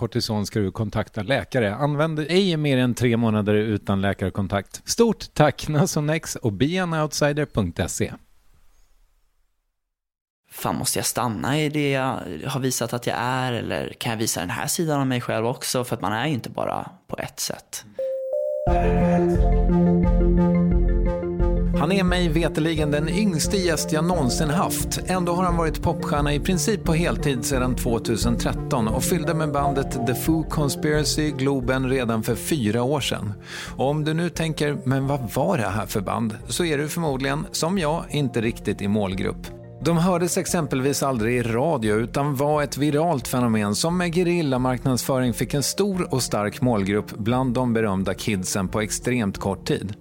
kortison ska du kontakta läkare. Använd ej mer än tre månader utan läkarkontakt. Stort tack Nasonex och beanoutsider.se. Fan, måste jag stanna i det jag har visat att jag är? Eller kan jag visa den här sidan av mig själv också? För att man är ju inte bara på ett sätt. Mm. Han är mig veteligen den yngste gäst jag någonsin haft. Ändå har han varit popstjärna i princip på heltid sedan 2013 och fyllde med bandet The Foo Conspiracy Globen redan för fyra år sedan. Och om du nu tänker, men vad var det här för band? Så är du förmodligen, som jag, inte riktigt i målgrupp. De hördes exempelvis aldrig i radio utan var ett viralt fenomen som med gerillamarknadsföring fick en stor och stark målgrupp bland de berömda kidsen på extremt kort tid.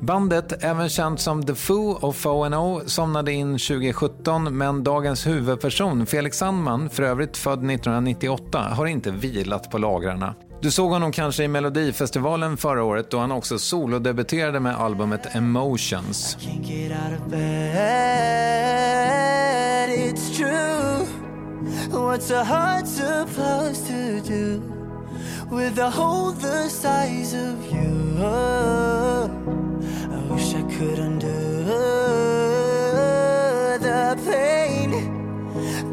Bandet, även känt som The Foo och Fo somnade in 2017 men dagens huvudperson Felix Sandman, för övrigt född 1998, har inte vilat på lagrarna. Du såg honom kanske i Melodifestivalen förra året då han också solodebuterade med albumet Emotions. What's with a hole the size of you? I wish I could undo the pain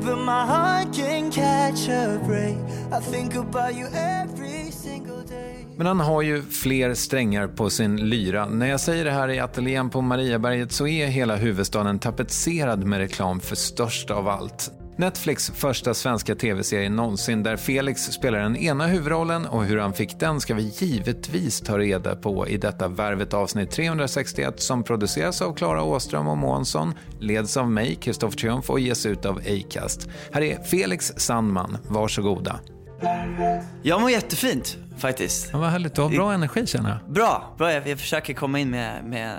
But my heart can catch a break I think about you every single day Men han har ju fler strängar på sin lyra. När jag säger det här i ateljén på Mariaberget så är hela huvudstaden tapetserad med reklam för störst av allt. Netflix första svenska tv-serie någonsin där Felix spelar den ena huvudrollen och hur han fick den ska vi givetvis ta reda på i detta Värvet avsnitt 361 som produceras av Klara Åström och Månsson, leds av mig, Kristoffer Triumf och ges ut av Acast. Här är Felix Sandman, varsågoda. Jag mår jättefint faktiskt. Ja, vad härligt, du har bra energi känner jag. Bra, bra. Jag, jag försöker komma in med, med, med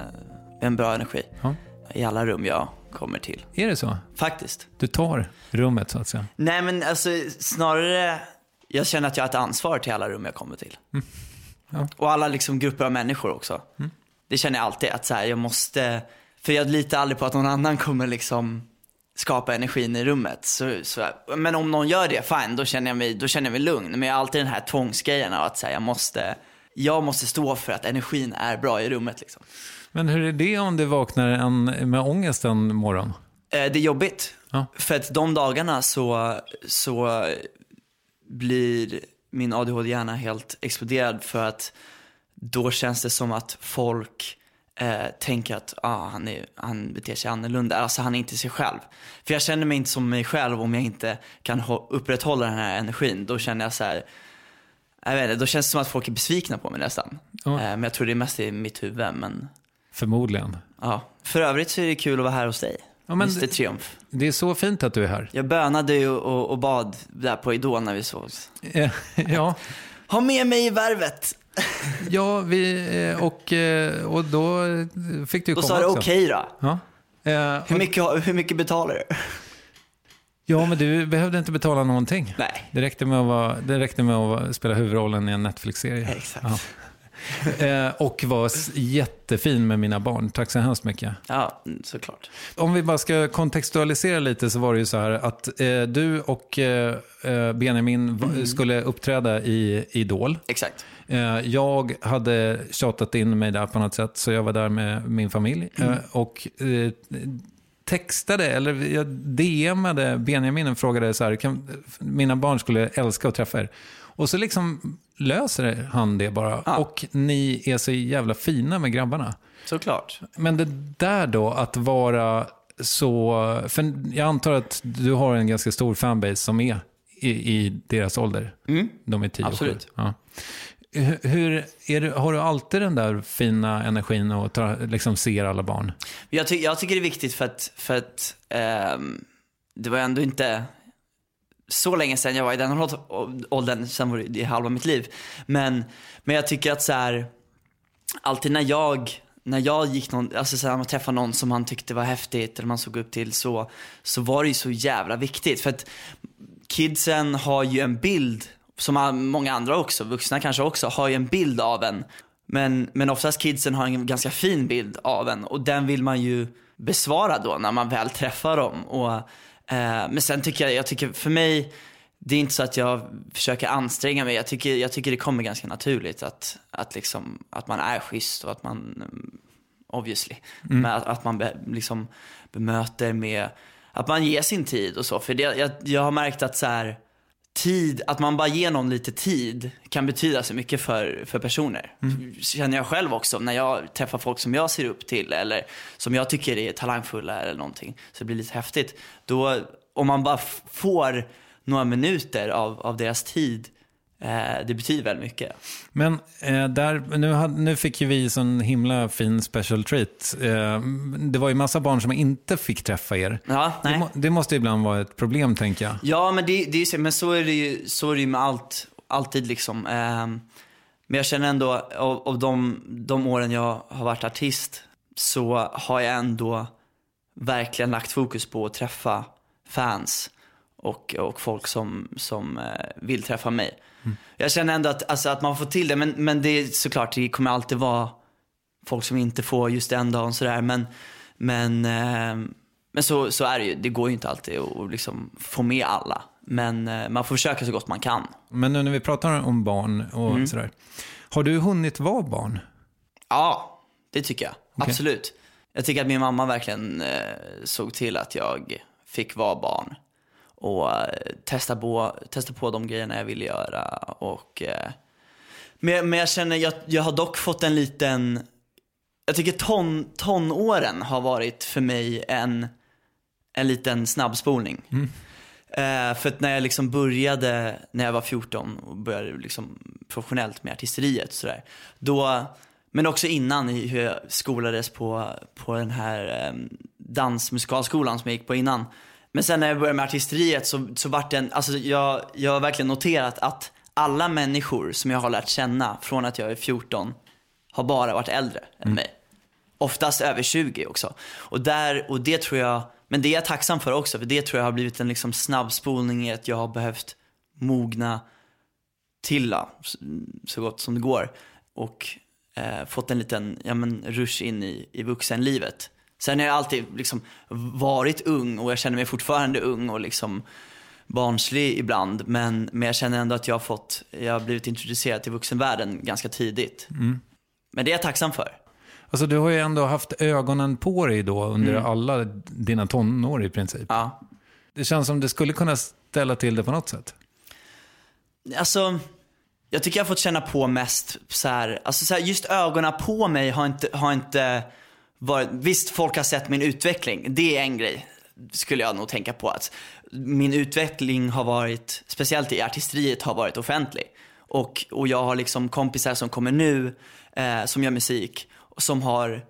en bra energi Ja. i alla rum jag kommer till. Är det så? Faktiskt. Du tar rummet så att säga? Nej men alltså snarare, jag känner att jag har ett ansvar till alla rum jag kommer till. Ja. Och alla liksom grupper av människor också. Det känner jag alltid att så här, jag måste, för jag litar aldrig på att någon annan kommer liksom skapa energin i rummet. Så, så, men om någon gör det, fine, då känner jag mig, då känner jag mig lugn. Men jag har alltid den här tvångsgrejen av att här, jag måste, jag måste stå för att energin är bra i rummet liksom. Men hur är det om du vaknar en, med ångest en morgon? Eh, Det är jobbigt. Ja. För att de dagarna så, så blir min ADHD-hjärna helt exploderad för att då känns det som att folk eh, tänker att ah, han, är, han beter sig annorlunda. Alltså han är inte sig själv. För jag känner mig inte som mig själv om jag inte kan hå- upprätthålla den här energin. Då känner jag så här, jag vet inte, då känns det som att folk är besvikna på mig nästan. Ja. Eh, men jag tror det är mest i mitt huvud. Men Förmodligen. ja. För övrigt så är det kul att vara här hos dig. Ja, Mr Triumf. Det är så fint att du är här. Jag bönade ju och, och bad där på Idol när vi sågs. Eh, ja, Ha med mig i värvet! ja vi, eh, och, eh, och då fick du Då komma sa du också. okej då. Ja. Eh, Hur mycket, hur mycket betalar du? ja, men du behövde inte betala någonting. Nej. Det räckte med att, vara, det räckte med att spela huvudrollen i en Netflix-serie. Exakt. Ja. Eh, och vara s- jättefin med mina barn. Tack så hemskt mycket. Ja, såklart. Om vi bara ska kontextualisera lite så var det ju så här att eh, du och eh, eh, Benjamin va- skulle uppträda i Idol. Exakt. Eh, jag hade tjatat in mig där på något sätt, så jag var där med min familj. Eh, och textade, eller jag DMade Benjamin och frågade så här, kan, mina barn skulle älska att träffa er. Och så liksom löser han det bara. Ja. Och ni är så jävla fina med grabbarna. Såklart. Men det där då, att vara så... För jag antar att du har en ganska stor fanbase som är i, i deras ålder. Mm. De är tio och sju. Absolut. Ja. Hur, du, har du alltid den där fina energin och ta, liksom ser alla barn? Jag, ty- jag tycker det är viktigt för att, för att ehm, det var ändå inte så länge sedan jag var i den åldern, sen var det halva mitt liv. Men, men jag tycker att så här, alltid när jag, när jag gick någon, alltså så här, man träffade någon som man tyckte var häftigt eller man såg upp till så, så var det ju så jävla viktigt. För att kidsen har ju en bild, som många andra också, vuxna kanske också, har ju en bild av en. Men, men oftast kidsen har en ganska fin bild av en och den vill man ju besvara då när man väl träffar dem. Och, men sen tycker jag, jag tycker för mig, det är inte så att jag försöker anstränga mig. Jag tycker, jag tycker det kommer ganska naturligt att, att, liksom, att man är schysst och att man, mm, obviously, men att, att man be, liksom bemöter med, att man ger sin tid och så. För det, jag, jag har märkt att så här, tid, att man bara ger någon lite tid kan betyda så mycket för, för personer. Känner jag själv också när jag träffar folk som jag ser upp till eller som jag tycker är talangfulla eller någonting. Så det blir lite häftigt. Då, om man bara får några minuter av, av deras tid, det betyder väldigt mycket. Men eh, där, nu, hade, nu fick ju vi sån himla fin special treat. Eh, det var ju massa barn som inte fick träffa er. Ja, Det, nej. må, det måste ibland vara ett problem, tänker jag. Ja, men, det, det är men så är det ju, så är det med allt, alltid liksom. Ehm, men jag känner ändå, av, av de, de åren jag har varit artist, så har jag ändå verkligen lagt fokus på att träffa fans och, och folk som, som eh, vill träffa mig. Jag känner ändå att, alltså, att man får till det, men, men det är såklart, det kommer alltid vara folk som inte får just den dagen sådär. Men, men, eh, men så, så är det ju. Det går ju inte alltid att liksom få med alla. Men eh, man får försöka så gott man kan. Men nu när vi pratar om barn och Mm. sådär. Har du hunnit vara barn? Ja, det tycker jag. Okej. Absolut. Jag tycker att min mamma verkligen eh, såg till att jag fick vara barn. Och eh, testa, på, testa på de grejerna jag ville göra. Och, eh, men, men jag känner, jag, jag har dock fått en liten... Jag tycker ton, tonåren har varit för mig en, en liten snabbspolning. Eh, för att när jag liksom började, när jag var 14 och började liksom professionellt med artisteriet och sådär. Då, men också innan i hur jag skolades på, på den här eh, dansmusikalskolan som jag gick på innan. Men sen när jag började med artisteriet så, så vart det en, alltså jag, jag har verkligen noterat att alla människor som jag har lärt känna från att jag är 14 har bara varit äldre än mig. Oftast över 20 också. Och, där, och det tror jag, men det är jag tacksam för också, för det tror jag har blivit en liksom snabbspolning i att jag har behövt mogna till så gott som det går. Och eh, fått en liten ja, men, rush in i, i vuxenlivet. Sen har jag alltid liksom varit ung och jag känner mig fortfarande ung och liksom barnslig ibland. Men, men jag känner ändå att jag har fått, jag har blivit introducerad till vuxenvärlden ganska tidigt. Men det är jag tacksam för. Alltså du har ju ändå haft ögonen på dig då under alla dina tonår i princip. Ja. Det känns som det skulle kunna ställa till det på något sätt. Alltså, jag tycker jag har fått känna på mest så här, alltså så här, just ögonen på mig har inte, har inte varit, visst folk har sett min utveckling, det är en grej. Skulle jag nog tänka på att min utveckling har varit, speciellt i artisteriet, har varit offentlig. Och, och jag har liksom kompisar som kommer nu, eh, som gör musik, som har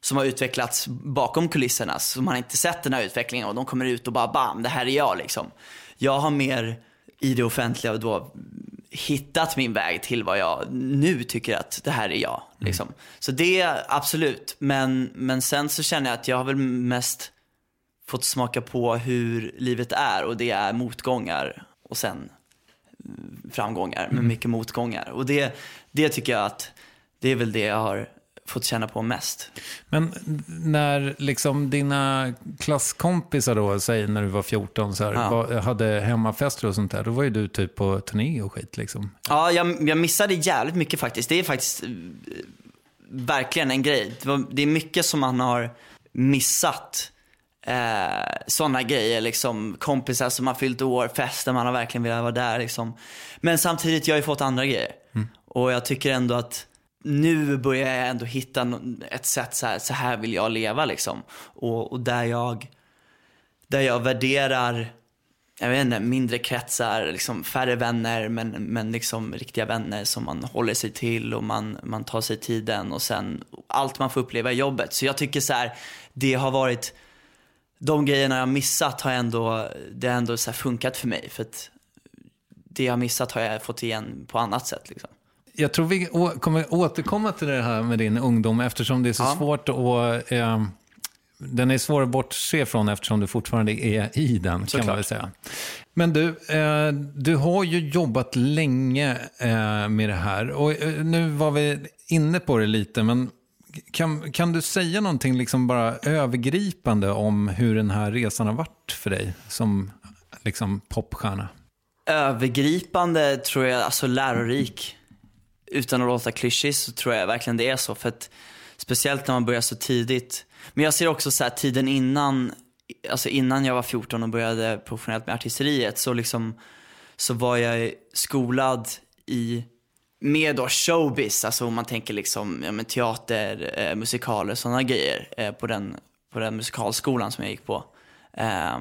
som har utvecklats bakom kulisserna, som har inte sett den här utvecklingen och de kommer ut och bara bam, det här är jag liksom. Jag har mer i det offentliga då hittat min väg till vad jag nu tycker att det här är jag. Liksom. Så det är absolut, men, men sen så känner jag att jag har väl mest fått smaka på hur livet är och det är motgångar och sen mm, framgångar, men mycket motgångar. Och det, det tycker jag att det är väl det jag har fått känna på mest. Men när liksom dina klasskompisar då, säg när du var 14, så här, Ja. var, hade hemmafester och sånt där, då var ju du typ på turné och skit liksom. Ja, jag, jag missade jävligt mycket faktiskt. Det är faktiskt eh, verkligen en grej. Det, var, det är mycket som man har missat. Eh, Sådana grejer, liksom kompisar som har fyllt år, fester, man har verkligen velat vara där. Liksom. Men samtidigt, jag har ju fått andra grejer. Och jag tycker ändå att nu börjar jag ändå hitta ett sätt så här, så här vill jag leva liksom. Och, och där jag, där jag värderar jag vet inte, mindre kretsar, liksom färre vänner men, men liksom riktiga vänner som man håller sig till och man, man tar sig tiden och sen allt man får uppleva i jobbet. Så jag tycker så här, det har varit, de grejerna jag har missat har ändå, det har ändå så här funkat för mig. För att det jag har missat har jag fått igen på annat sätt liksom. Jag tror vi kommer återkomma till det här med din ungdom eftersom det är så Ja. svårt att... Eh, den är svår att bortse från eftersom du fortfarande är i den, kan man väl säga. Men du, eh, du har ju jobbat länge eh, med det här. Och eh, nu var vi inne på det lite, men kan, kan du säga någonting liksom bara övergripande om hur den här resan har varit för dig som liksom popstjärna? övergripande tror jag, alltså lärorik. Utan att låta klyschig så tror jag verkligen det är så. För att speciellt när man börjar så tidigt. Men jag ser också så här tiden innan, alltså innan jag var 14 och började professionellt med artisteriet så liksom, så var jag skolad i med då showbiz, alltså om man tänker liksom ja, men teater, eh, musikaler, sådana grejer eh, på, den, på den musikalskolan som jag gick på. Eh,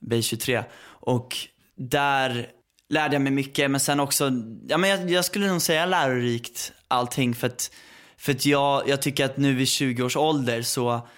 B23. Och där lärde jag mig mycket, men sen också, ja men jag, jag skulle nog säga lärorikt allting för att, för att jag, jag tycker att nu vid 20 års ålder så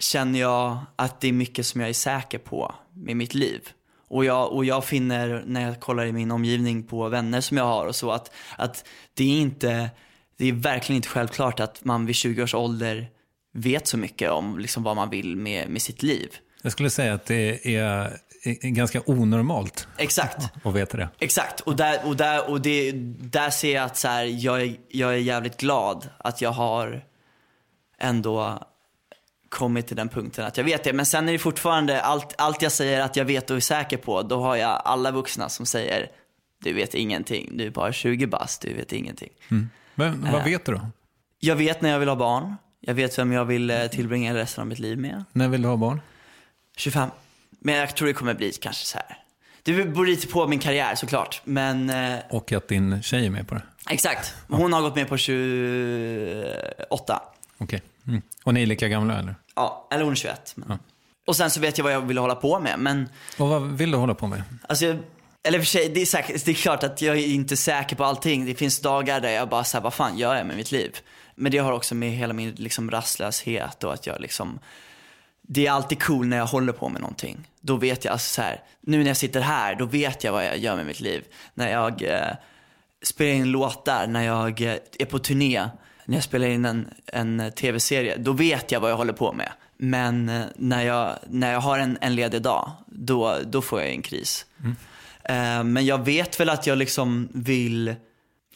känner jag att det är mycket som jag är säker på med mitt liv. Och jag, och jag finner när jag kollar i min omgivning på vänner som jag har och så att, att det är inte, det är verkligen inte självklart att man vid 20 års ålder vet så mycket om liksom vad man vill med, med sitt liv. Jag skulle säga att det är, är ganska onormalt Exakt. att veta det. Exakt, och där, och där, och det, där ser jag att så här, jag, är, jag är jävligt glad att jag har ändå kommit till den punkten att jag vet det. Men sen är det fortfarande, allt, allt jag säger att jag vet och är säker på, då har jag alla vuxna som säger du vet ingenting, du är bara 20 bast, du vet ingenting. Men vad Äh. vet du då? Jag vet när jag vill ha barn, jag vet vem jag vill eh, tillbringa resten av mitt liv med. När vill du ha barn? 25. Men jag tror det kommer bli kanske så här. Det beror lite på min karriär såklart, men eh, Och att din tjej är med på det? Exakt. Hon har gått med på 28. Okej. Mm. Och ni är lika gamla eller? Ja, eller hon är 21. Men... Och sen så vet jag vad jag vill hålla på med. Men Och vad vill du hålla på med? Alltså, eller för sig, det är, säkert, det är klart att jag är inte säker på allting. Det finns dagar där jag bara säger vad fan gör jag med mitt liv? Men det har också med hela min liksom, rastlöshet och att jag liksom, det är alltid cool när jag håller på med någonting. Då vet jag, alltså så här, nu när jag sitter här, då vet jag vad jag gör med mitt liv. När jag eh, spelar in låtar, när jag eh, är på turné, när jag spelar in en, en tv-serie, då vet jag vad jag håller på med. Men eh, när, jag, när jag har en, en ledig dag, då, då får jag en kris. Eh, men jag vet väl att jag liksom vill,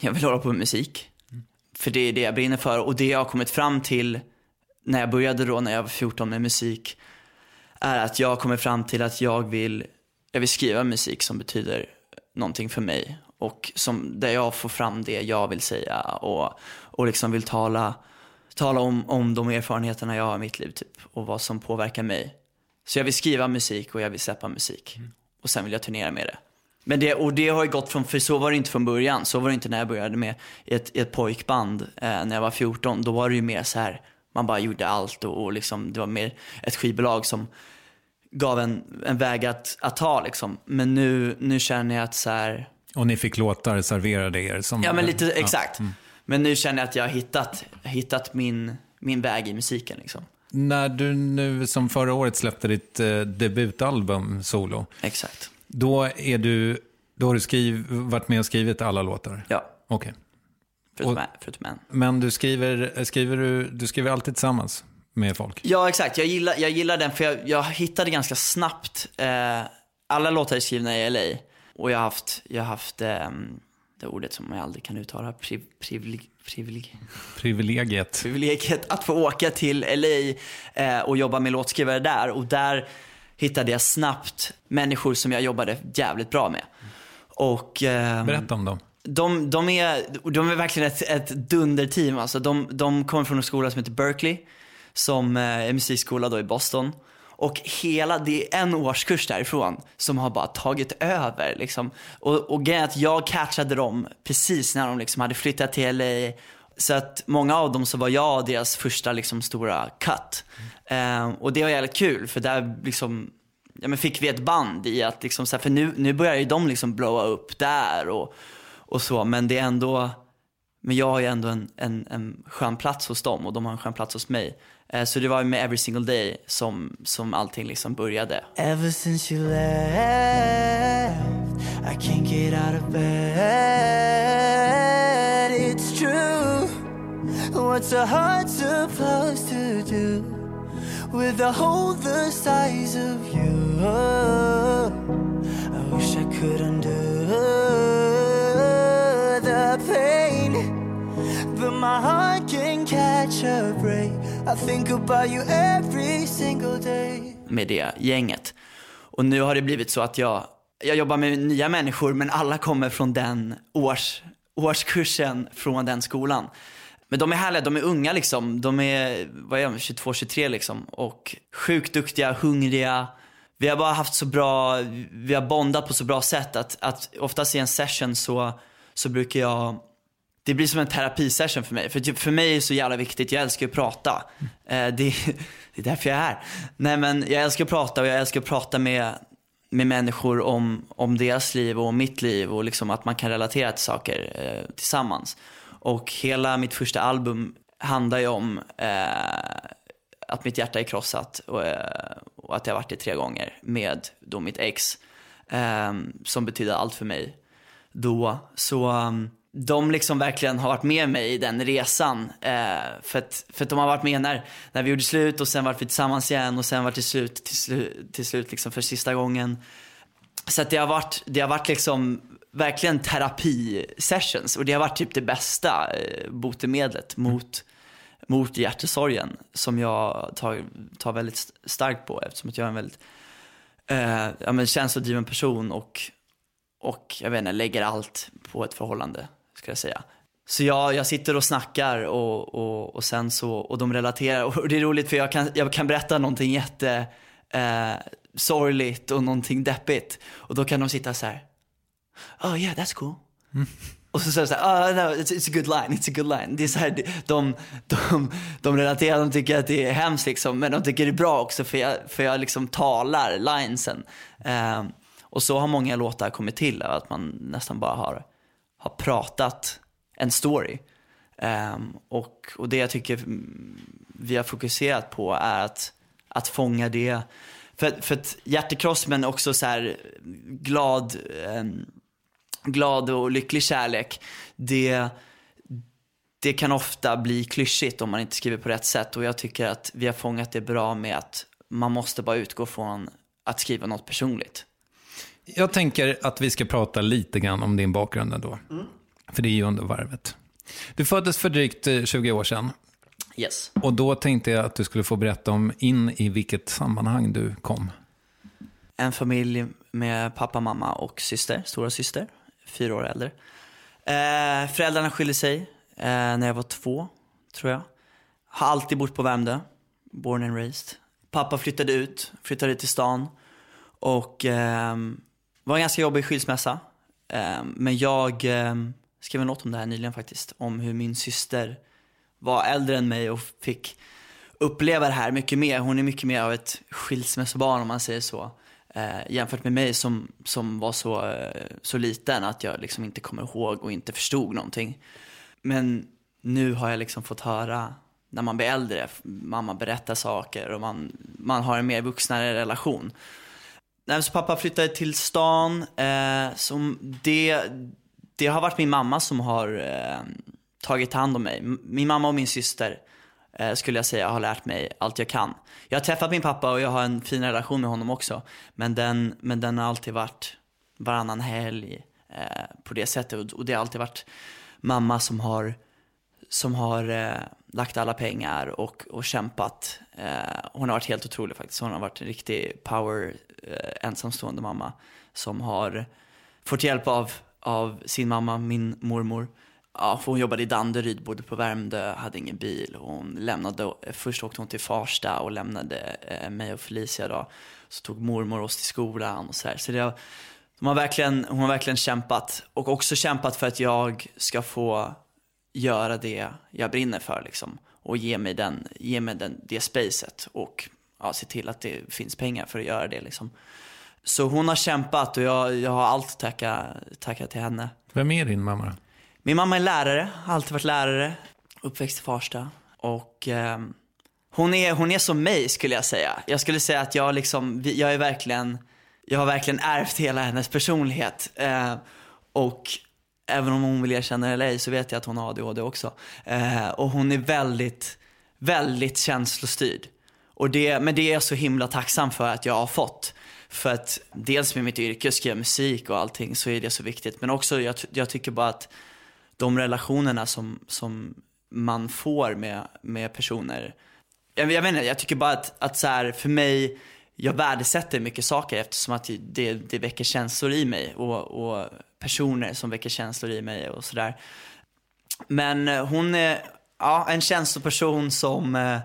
jag vill hålla på med musik. För det är det jag brinner för och det jag har kommit fram till när jag började då när jag var 14 med musik är att jag kommit fram till att jag vill, jag vill skriva musik som betyder någonting för mig och som, där jag får fram det jag vill säga och, och liksom vill tala, tala om, om de erfarenheterna jag har i mitt liv typ och vad som påverkar mig. Så jag vill skriva musik och jag vill släppa musik och sen vill jag turnera med det. Men det, och det har ju gått från, för så var det inte från början. Så var det inte när jag började med ett, ett pojkband eh, när jag var 14. Då var det ju mer så här, man bara gjorde allt och, och liksom, det var mer ett skivbolag som gav en, en väg att, att ta liksom. Men nu, nu känner jag att så här, Och ni fick låtar serverade er som... ja men lite exakt. Men nu känner jag att jag har hittat, hittat min, min väg i musiken liksom. När du nu som förra året släppte ditt eh, debutalbum Solo, Exakt. då, är du, då har du skriv, varit med och skrivit alla låtar? Ja, Okej. Förutom, Och- förutom en. Men du skriver, skriver du, du skriver alltid tillsammans med folk? Ja, exakt. Jag gillar, jag gillar den för jag, jag hittade ganska snabbt, eh, alla låtar är skrivna i LA. Och jag har haft, jag har haft eh, det ordet som jag aldrig kan uttala, priv, privileg, privileg, Privilegiet. privilegiet att få åka till LA eh, och jobba med låtskrivare där. Och där hittade jag snabbt människor som jag jobbade jävligt bra med. Och, ehm, Berätta om dem de, de, är, de är verkligen ett, ett dunderteam. Alltså, de, de kommer från en skola som heter Berkeley, som eh, är musikskola då i Boston. Och hela, det är en årskurs därifrån som har bara tagit över. Liksom. Och, och grejen är att jag catchade dem precis när de liksom hade flyttat till LA. Så att många av dem så var jag deras första liksom, stora cut. Eh, och det var jävligt kul för där liksom, ja, men fick vi ett band i att liksom, så här, för nu, nu börjar ju de liksom blowa upp där och, och så. Men det är ändå, men jag har ju ändå en, en, en skön plats hos dem och de har en skön plats hos mig. Eh, så det var med Every Single Day som, som allting liksom började. Ever since you left, I can't get out of bed. It's true. What's a heart supposed to do with a hole the size of you? I wish I could undo my heart can catch a break. I think about you every single day. med det gänget. Och nu har det blivit så att jag, jag jobbar med nya människor men alla kommer från den års, årskursen från den skolan. Men de är härliga, de är unga liksom. De är, vad är de, 22, 23 liksom. Och sjukt duktiga, hungriga. Vi har bara haft så bra, vi har bondat på så bra sätt att, att oftast i en session så, så brukar jag det blir som en terapisession för mig. För typ, för mig är det så jävla viktigt, jag älskar att prata. Eh, det, det är därför jag är här. Nej men jag älskar att prata och jag älskar att prata med, med människor om, om deras liv och om mitt liv och liksom att man kan relatera till saker eh, tillsammans. Och hela mitt första album handlar ju om eh, att mitt hjärta är krossat och, eh, och att jag har varit det tre gånger med då mitt ex. Eh, som betyder allt för mig då. Så um, de liksom verkligen har varit med mig i den resan. Eh, för, att, för att de har varit med när, när vi gjorde slut och sen var vi tillsammans igen och sen var det slut till, slu, till slut liksom för sista gången. Så att det har varit, det har varit liksom verkligen terapisessions. och det har varit typ det bästa eh, botemedlet mot, mot hjärtesorgen som jag tar, tar väldigt starkt på eftersom att jag är en väldigt eh, ja, men känslodriven person och, och jag vet inte, lägger allt på ett förhållande, ska jag säga. Så jag, jag sitter och snackar och, och, och sen så, och de relaterar. Och det är roligt för jag kan, jag kan berätta någonting jätte eh, sorgligt och någonting deppigt. Och då kan de sitta så här. Oh yeah, that's cool. Och så säger de så här, oh, no, it's, it's a good line, it's a good line. Det är så här, de, de, de relaterar, de tycker att det är hemskt liksom, men de tycker det är bra också för jag, för jag liksom talar linesen. Eh, och så har många låtar kommit till, att man nästan bara har, har pratat en story. Um, och, och det jag tycker vi har fokuserat på är att, att fånga det. För, för att hjärtekross men också så här glad, um, glad och lycklig kärlek, det, det kan ofta bli klyschigt om man inte skriver på rätt sätt. Och jag tycker att vi har fångat det bra med att man måste bara utgå från att skriva något personligt. Jag tänker att vi ska prata lite grann om din bakgrund ändå. Mm. För det är ju under varvet. Du föddes för drygt 20 eh, år sedan. Yes. Och då tänkte jag att du skulle få berätta om in i vilket sammanhang du kom. En familj med pappa, mamma och syster, stora syster, fyra år äldre. Eh, föräldrarna skilde sig eh, när jag var två, tror jag. Har alltid bott på Värmdö, born and raised. Pappa flyttade ut, flyttade till stan och eh, var en ganska jobbig skilsmässa. Ehm, men jag ehm, skrev en låt om det här nyligen faktiskt, om hur min syster var äldre än mig och fick uppleva det här mycket mer. Hon är mycket mer av ett skilsmässobarn om man säger så. Eh, jämfört med mig som, som var så, eh, så liten att jag liksom inte kommer ihåg och inte förstod någonting. Men nu har jag liksom fått höra när man blir äldre, mamma berättar saker och man, man har en mer vuxnare relation. Nej, så pappa flyttade till stan, eh, som det, det har varit min mamma som har eh, tagit hand om mig. Min mamma och min syster eh, skulle jag säga har lärt mig allt jag kan. Jag har träffat min pappa och jag har en fin relation med honom också. Men den, men den har alltid varit varannan helg eh, på det sättet. Och det har alltid varit mamma som har, som har eh, lagt alla pengar och, och kämpat. Eh, hon har varit helt otrolig faktiskt. Hon har varit en riktig power, eh, ensamstående mamma som har fått hjälp av, av sin mamma, min mormor Ja, för hon jobbade i Danderyd, bodde på Värmdö, hade ingen bil. Hon lämnade, först åkte hon till Farsta och lämnade eh, mig och Felicia då. Så tog mormor oss till skolan och så här. Så det har, de har verkligen, hon har verkligen kämpat. Och också kämpat för att jag ska få göra det jag brinner för liksom. Och ge mig, den, ge mig den, det spacet och ja, se till att det finns pengar för att göra det liksom. Så hon har kämpat och jag, jag har allt att tacka, tacka till henne. Vem är din mamma? Min mamma är lärare, har alltid varit lärare, uppväxt i Farsta. Och eh, hon, är, hon är som mig skulle jag säga. Jag skulle säga att jag liksom, jag är verkligen, jag har verkligen ärvt hela hennes personlighet. Eh, och även om hon vill erkänna det eller ej så vet jag att hon har ADHD också. Eh, och hon är väldigt, väldigt känslostyrd. Och det, men det är jag så himla tacksam för att jag har fått. För att dels med mitt yrke, skriva musik och allting, så är det så viktigt. Men också, jag, jag tycker bara att de relationerna som, som man får med, med personer. Jag, jag vet inte, jag tycker bara att, att så här, för mig, jag värdesätter mycket saker eftersom att det, det väcker känslor i mig och, och personer som väcker känslor i mig och sådär. Men eh, hon är ja, en känsloperson som eh,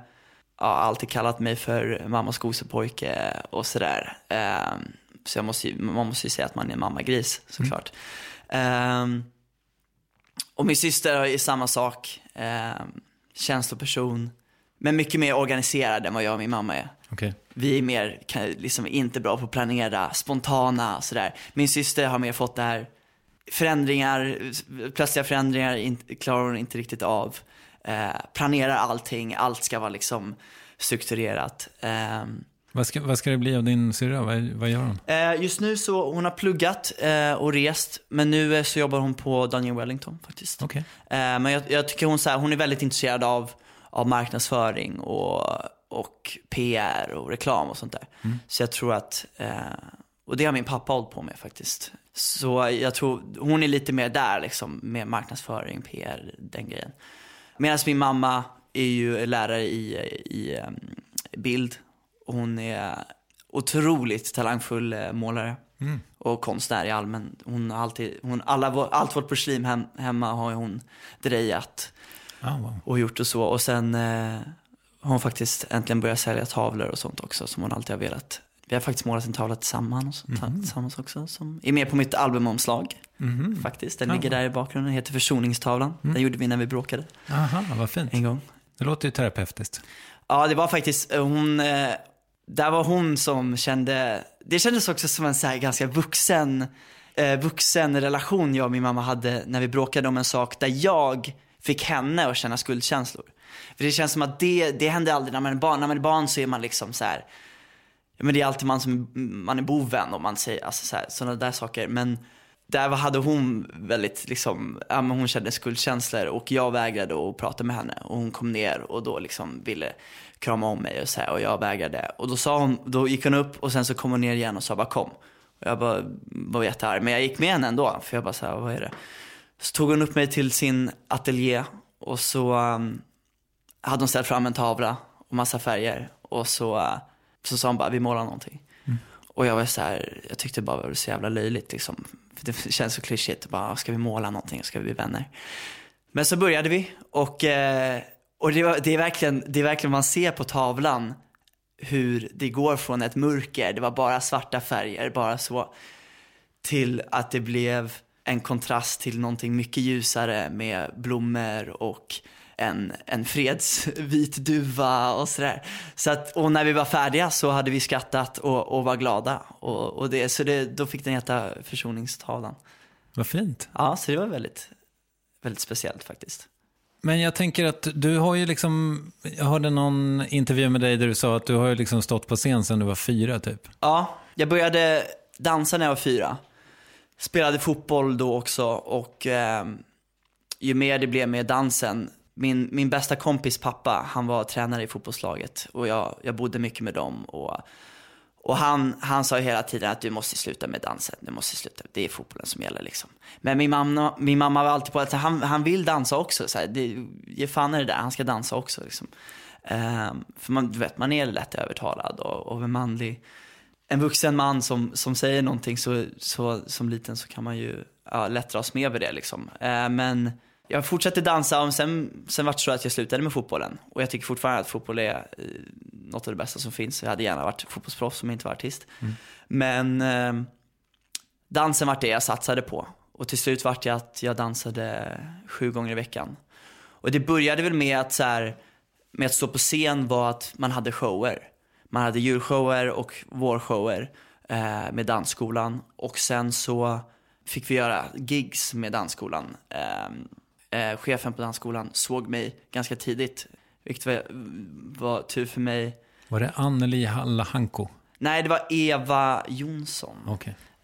ja, alltid kallat mig för mammas gosepojke och sådär. Um, så jag måste, man måste ju säga att man är mammagris såklart. Mm. Um, och min syster är samma sak. Ehm, känsloperson. Men mycket mer organiserad än vad jag och min mamma är. Okay. Vi är mer, liksom inte bra på att planera, spontana sådär. Min syster har mer fått det här, förändringar, plötsliga förändringar in, klarar hon inte riktigt av. Eh, planerar allting, allt ska vara liksom strukturerat. Eh, vad ska, vad ska det bli av din syrra? Vad, vad gör hon? Eh, just nu så, hon har pluggat eh, och rest. Men nu eh, så jobbar hon på Daniel Wellington faktiskt. Okay. Eh, men jag, jag, tycker hon, så här, hon är väldigt intresserad av, av marknadsföring och, och PR och reklam och sånt där. Mm. Så jag tror att, eh, och det har min pappa hållit på med faktiskt. Så jag tror, hon är lite mer där liksom, med marknadsföring, PR, den grejen. Medan min mamma är ju lärare i, i um, bild hon är otroligt talangfull eh, målare. Mm. Och konstnär i allmän. Hon har alltid, hon, alla, allt vårt porslin hem, hemma har hon drejat. Oh, wow. Och gjort och så. Och sen eh, har hon faktiskt äntligen börjat sälja tavlor och sånt också som hon alltid har velat vi har faktiskt målat en tavla tillsammans, Mhm. tillsammans också. Som är med på mitt albumomslag. Faktiskt. Den ligger Ja. där i bakgrunden. Den heter Försoningstavlan. Mm. Den gjorde vi när vi bråkade Aha, vad fint. en gång. Det låter ju terapeutiskt. Ja, det var faktiskt, eh, hon, eh, där var hon som kände, det kändes också som en så här ganska vuxen, eh, vuxen relation jag och min mamma hade när vi bråkade om en sak där jag fick henne att känna skuldkänslor. För det känns som att det, det händer aldrig när man är barn, när man är barn så är man liksom så här, men det är alltid man som, man är boven om man säger, alltså så här, sådana där saker. Men där hade hon väldigt liksom, ja men hon kände skuldkänslor och jag vägrade att prata med henne. Och hon kom ner och då liksom ville krama om mig och så här, och jag vägrade. Och då sa hon, då gick hon upp och sen så kom hon ner igen och sa bara kom. Och jag bara var jättearg, men jag gick med henne ändå. För jag bara så här, vad är det? Så tog hon upp mig till sin ateljé och så um, hade hon ställt fram en tavla och massa färger. Och så, så sa hon bara, vi målar någonting. Och jag var så här, jag tyckte bara det var så jävla löjligt liksom. För det känns så klyschigt, bara, ska vi måla någonting, ska vi bli vänner? Men så började vi och, eh, och det, var, det, är verkligen, det är verkligen, man ser på tavlan hur det går från ett mörker, det var bara svarta färger, bara så, till att det blev en kontrast till någonting mycket ljusare med blommor och en, en fredsvit duva och sådär. Så att, och när vi var färdiga så hade vi skrattat och, och var glada. Och, och det, så det, då fick den heta Försoningstavlan. Vad fint. Ja, så det var väldigt, väldigt speciellt faktiskt. Men jag tänker att du har ju liksom, jag hörde någon intervju med dig där du sa att du har ju liksom stått på scen sedan du var fyra typ. Ja, jag började dansa när jag var fyra. Spelade fotboll då också och eh, ju mer det blev med dansen. Min, min bästa kompis pappa, han var tränare i fotbollslaget och jag, jag bodde mycket med dem. Och, och han, han sa hela tiden att du måste sluta med dansen, du måste sluta, det är fotbollen som gäller liksom. Men min mamma, min mamma var alltid på att han, han vill dansa också, så här, det, ge fan i det där, han ska dansa också liksom. Um, för man, du vet, man är lätt övertalad och, och en manlig, en vuxen man som, som säger någonting så, så som liten så kan man ju ja, lätt dras med vid det liksom. Uh, men jag fortsatte dansa och sen, sen var det så att jag slutade med fotbollen. Och jag tycker fortfarande att fotboll är eh, något av det bästa som finns. Jag hade gärna varit fotbollsproffs om jag inte var artist. Men eh, dansen var det jag satsade på. Och till slut var det att jag dansade sju gånger i veckan. Och det började väl med att, så här, med att stå på scen var att man hade shower. Man hade julshower och vårshower eh, med dansskolan. Och sen så fick vi göra gigs med dansskolan. Eh, eh, chefen på dansskolan såg mig ganska tidigt, vilket var, var tur för mig. Var det Anneli Hallahanko? Nej, det var Eva Jonsson.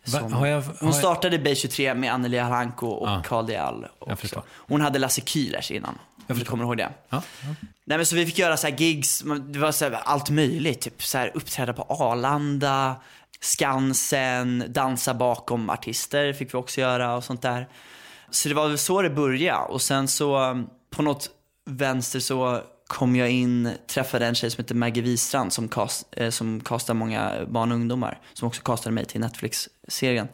Va- Som, har jag- har hon jag- startade B23 med Anneli Halanko och Ja. Carl. Jag också. Hon hade Lasse Kühlers innan. Om du kommer ihåg det. Ja, ja. Nej men så vi fick göra så här gigs, det var så allt möjligt. Typ så här uppträda på Arlanda, Skansen, dansa bakom artister fick vi också göra och sånt där. Så det var väl så det började och sen så på något vänster så kom jag in, träffade en tjej som heter Maggie Wistrand som, cast, eh, som castar många barn och ungdomar. Som också castade mig till Netflix-serien.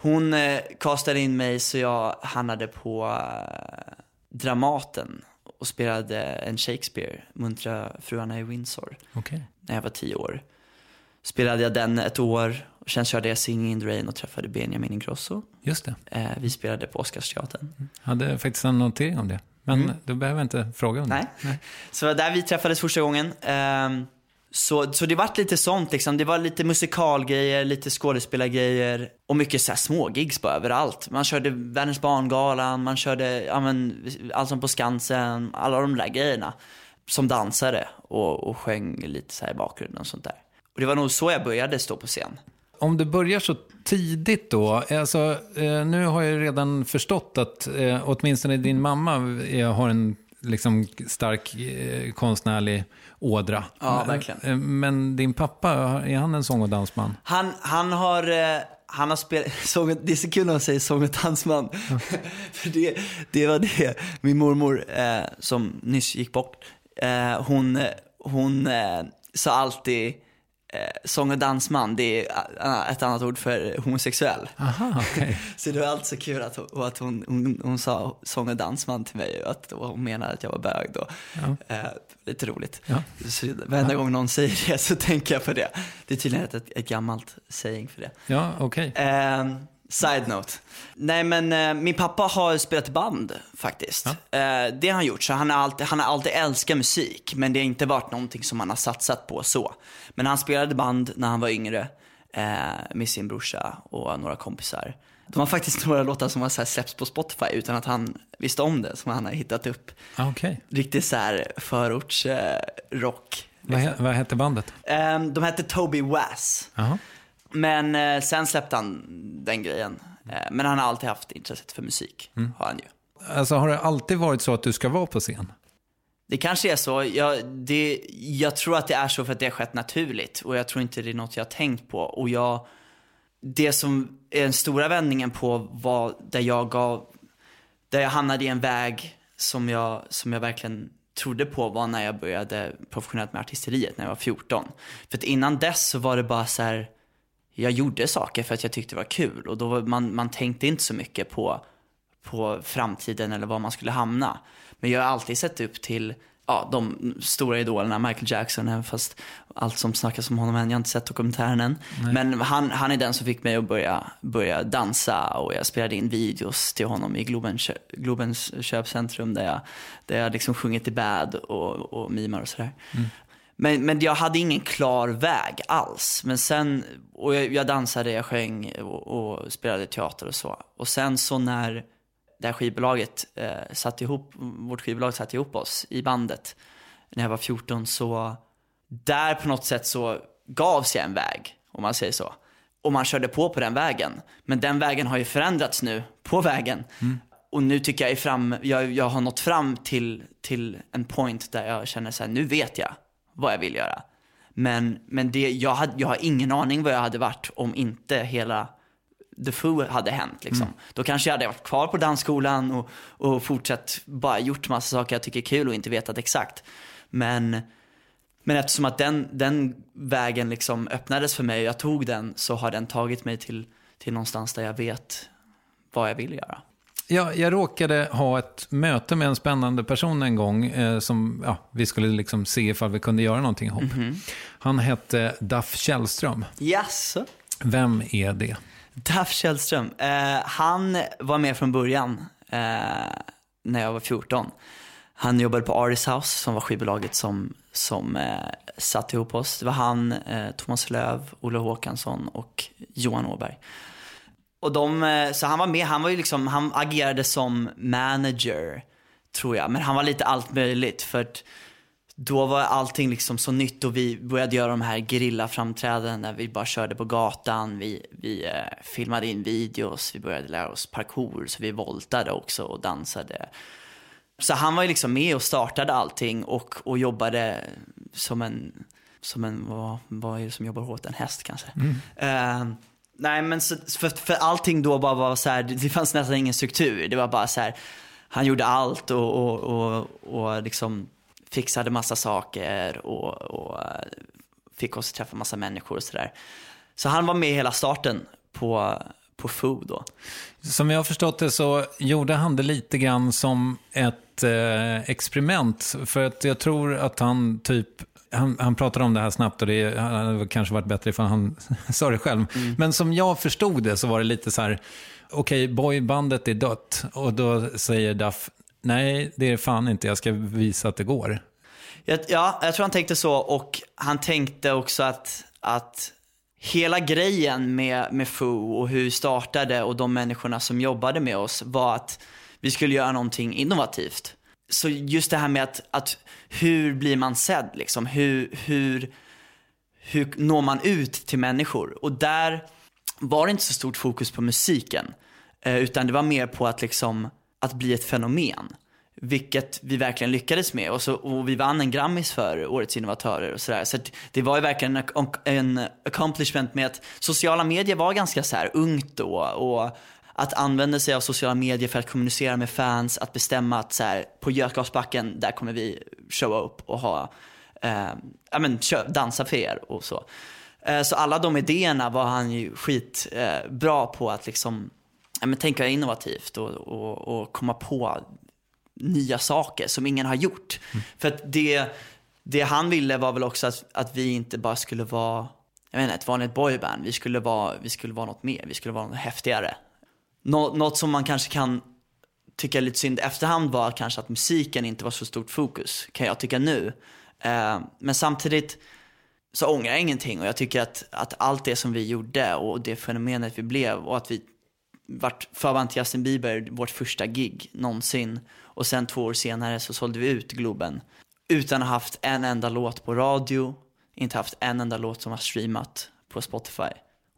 Hon eh, castade in mig så jag hamnade på eh, Dramaten och spelade en Shakespeare, Muntra fruarna i Windsor, Okej. när jag var tio år. Spelade jag den ett år och sen körde jag Singing in the Rain och träffade Benjamin Ingrosso. Just det. Eh, vi spelade på Oscarsteatern. Hade faktiskt en notering om det. Men då behöver jag inte fråga om det. Mm. Nej. Så det var där vi träffades första gången. Ehm, så, så det vart lite sånt liksom. Det var lite musikalgrejer, lite skådespelargrejer och mycket så här smågigs bara överallt. Man körde Världens barngalan, man körde ja, men, Allsång på Skansen, alla de där grejerna. Som dansare och, och sjöng lite så i bakgrunden och sånt där. Och det var nog så jag började stå på scen. Om du börjar så tidigt då, alltså, eh, nu har jag redan förstått att eh, åtminstone din mamma eh, har en liksom, stark eh, konstnärlig ådra. Ja, Men- verkligen. Men din pappa, är han en sång och dansman? Han, han har, eh, han har spelat, sång, det är så kul när han säger sång och dansman. För det, det var det, min mormor eh, som nyss gick bort, hon, hon sa alltid sång och dansman, det är eh, ett annat ord för homosexuell. Aha, okej. Så det var alltså kul att, hon, att hon, hon, hon sa sång och dansman till mig och att hon menade att jag var bög då. Ja. Eh, lite roligt. Ja. Så varenda gång någon säger det så tänker jag på det. Det är tydligen ett, ett gammalt saying för det. Ja, okej. Eh, side note. Nej men eh, min pappa har spelat band faktiskt. Eh, det har han gjort, så han har, alltid, han har alltid älskat musik. Men det har inte varit någonting som han har satsat på så. Men han spelade band när han var yngre eh, med sin brorsa och några kompisar. De har faktiskt några låtar som har så släppts på Spotify utan att han visste om det, som han har hittat upp. Ah, okej. Riktigt så här förortsrock. Eh. Vad, he- vad hette bandet? Eh, de hette Toby Wass. Jaha. Men eh, sen släppte han den grejen. Eh, men han har alltid haft intresset för musik. Har han ju. Alltså har det alltid varit så att du ska vara på scen? Det kanske är så. Jag, det, jag tror att det är så för att det har skett naturligt. Och jag tror inte det är något jag har tänkt på. Och jag, det som är den stora vändningen på var där jag gav, där jag hamnade i en väg som jag, som jag verkligen trodde på var när jag började professionellt med artisteriet när jag var 14. För att innan dess så var det bara så här, jag gjorde saker för att jag tyckte det var kul. Och då man, man tänkte inte så mycket på, på framtiden eller var man skulle hamna. Men jag har alltid sett upp till ja, de stora idolerna, Michael Jackson, även fast allt som snackas om honom än, jag har inte sett dokumentären än. Men han, han är den som fick mig att börja, börja dansa och jag spelade in videos till honom i Globen, kö- Globens köpcentrum där jag, där jag liksom sjungit i bad och, och mimar och sådär. Men, men jag hade ingen klar väg alls. Men sen, och jag, jag dansade, jag sjöng och, och spelade teater och så. Och sen så när det här skivbolaget eh, satte ihop, vårt skivbolag satte ihop oss i bandet när jag var 14 så där på något sätt så gavs jag en väg, om man säger så. Och man körde på på den vägen. Men den vägen har ju förändrats nu, på vägen. Och nu tycker jag är fram, jag, jag har nått fram till, till en point där jag känner så här, nu vet jag vad jag vill göra. Men, men det, jag, hade, jag har ingen aning vad jag hade varit om inte hela The Foo hade hänt. Liksom. Då kanske jag hade varit kvar på dansskolan och, och fortsatt bara gjort massa saker jag tycker är kul och inte vetat exakt. Men, men eftersom att den, den vägen liksom öppnades för mig och jag tog den så har den tagit mig till, till någonstans där jag vet vad jag vill göra. Jag, jag råkade ha ett möte med en spännande person en gång eh, som ja, vi skulle liksom se ifall vi kunde göra någonting ihop. Han hette Duff Källström. Jaså? Vem är det? Duff Källström. Eh, han var med från början eh, när jag var 14. Han jobbade på Artist House som var skivbolaget som, som eh, satte ihop oss. Det var han, eh, Thomas Löv, Olle Håkansson och Johan Åberg. Och de, eh, så han var med, han var ju liksom, han agerade som manager tror jag. Men han var lite allt möjligt för att då var allting liksom så nytt och vi började göra de här gerillaframträdanden där vi bara körde på gatan. Vi, vi eh, filmade in videos, vi började lära oss parkour så vi voltade också och dansade. Så han var ju liksom med och startade allting och, och jobbade som en, som en vad, vad är det som jobbar hårt? En häst kanske. Eh, nej men så, för, för allting då bara var så här, det, fanns nästan ingen struktur. Det var bara så här, han gjorde allt och, och, och, och liksom fixade massa saker och, och eh, fick oss att träffa massa människor och sådär. Så han var med i hela starten på, på Foo då. Som jag har förstått det så gjorde han det lite grann som ett eh, experiment. För att jag tror att han typ, han, han pratade om det här snabbt och det hade kanske varit bättre ifall han sa det själv. Men som jag förstod det så var det lite så här, okej, boybandet är dött. Och då säger Duff, nej det är fan inte, jag ska visa att det går. Ja, jag tror han tänkte så och han tänkte också att, att hela grejen med, med Foo och hur vi startade och de människorna som jobbade med oss var att vi skulle göra någonting innovativt. Så just det här med att, att hur blir man sedd liksom? Hur, hur, hur når man ut till människor? Och där var det inte så stort fokus på musiken. Eh, utan det var mer på att, liksom, att bli ett fenomen. Vilket vi verkligen lyckades med. Och, så, och vi vann en Grammis för Årets innovatörer och sådär. Så det var ju verkligen en, en accomplishment med att sociala medier var ganska så här ungt då. Och att använda sig av sociala medier för att kommunicera med fans, att bestämma att så här, på Götgasbacken, där kommer vi showa upp och ha, eh, ja men dansa för er och så. Eh, så alla de idéerna var han ju skitbra eh, bra på att liksom, ja, men tänka innovativt och, och, och komma på nya saker som ingen har gjort. För att det, det han ville var väl också att, att vi inte bara skulle vara jag vet inte, ett vanligt boyband. Vi skulle vara, vi skulle vara något mer, vi skulle vara något häftigare. Nå, något som man kanske kan tycka lite synd i efterhand var kanske att musiken inte var så stort fokus, kan jag tycka nu. Eh, men samtidigt så ångrar jag ingenting och jag tycker att, att allt det som vi gjorde och det fenomenet vi blev och att vi vart förband till Justin Bieber, vårt första gig någonsin. Och sen två år senare så sålde vi ut Globen utan att ha haft en enda låt på radio, inte haft en enda låt som har streamat på Spotify.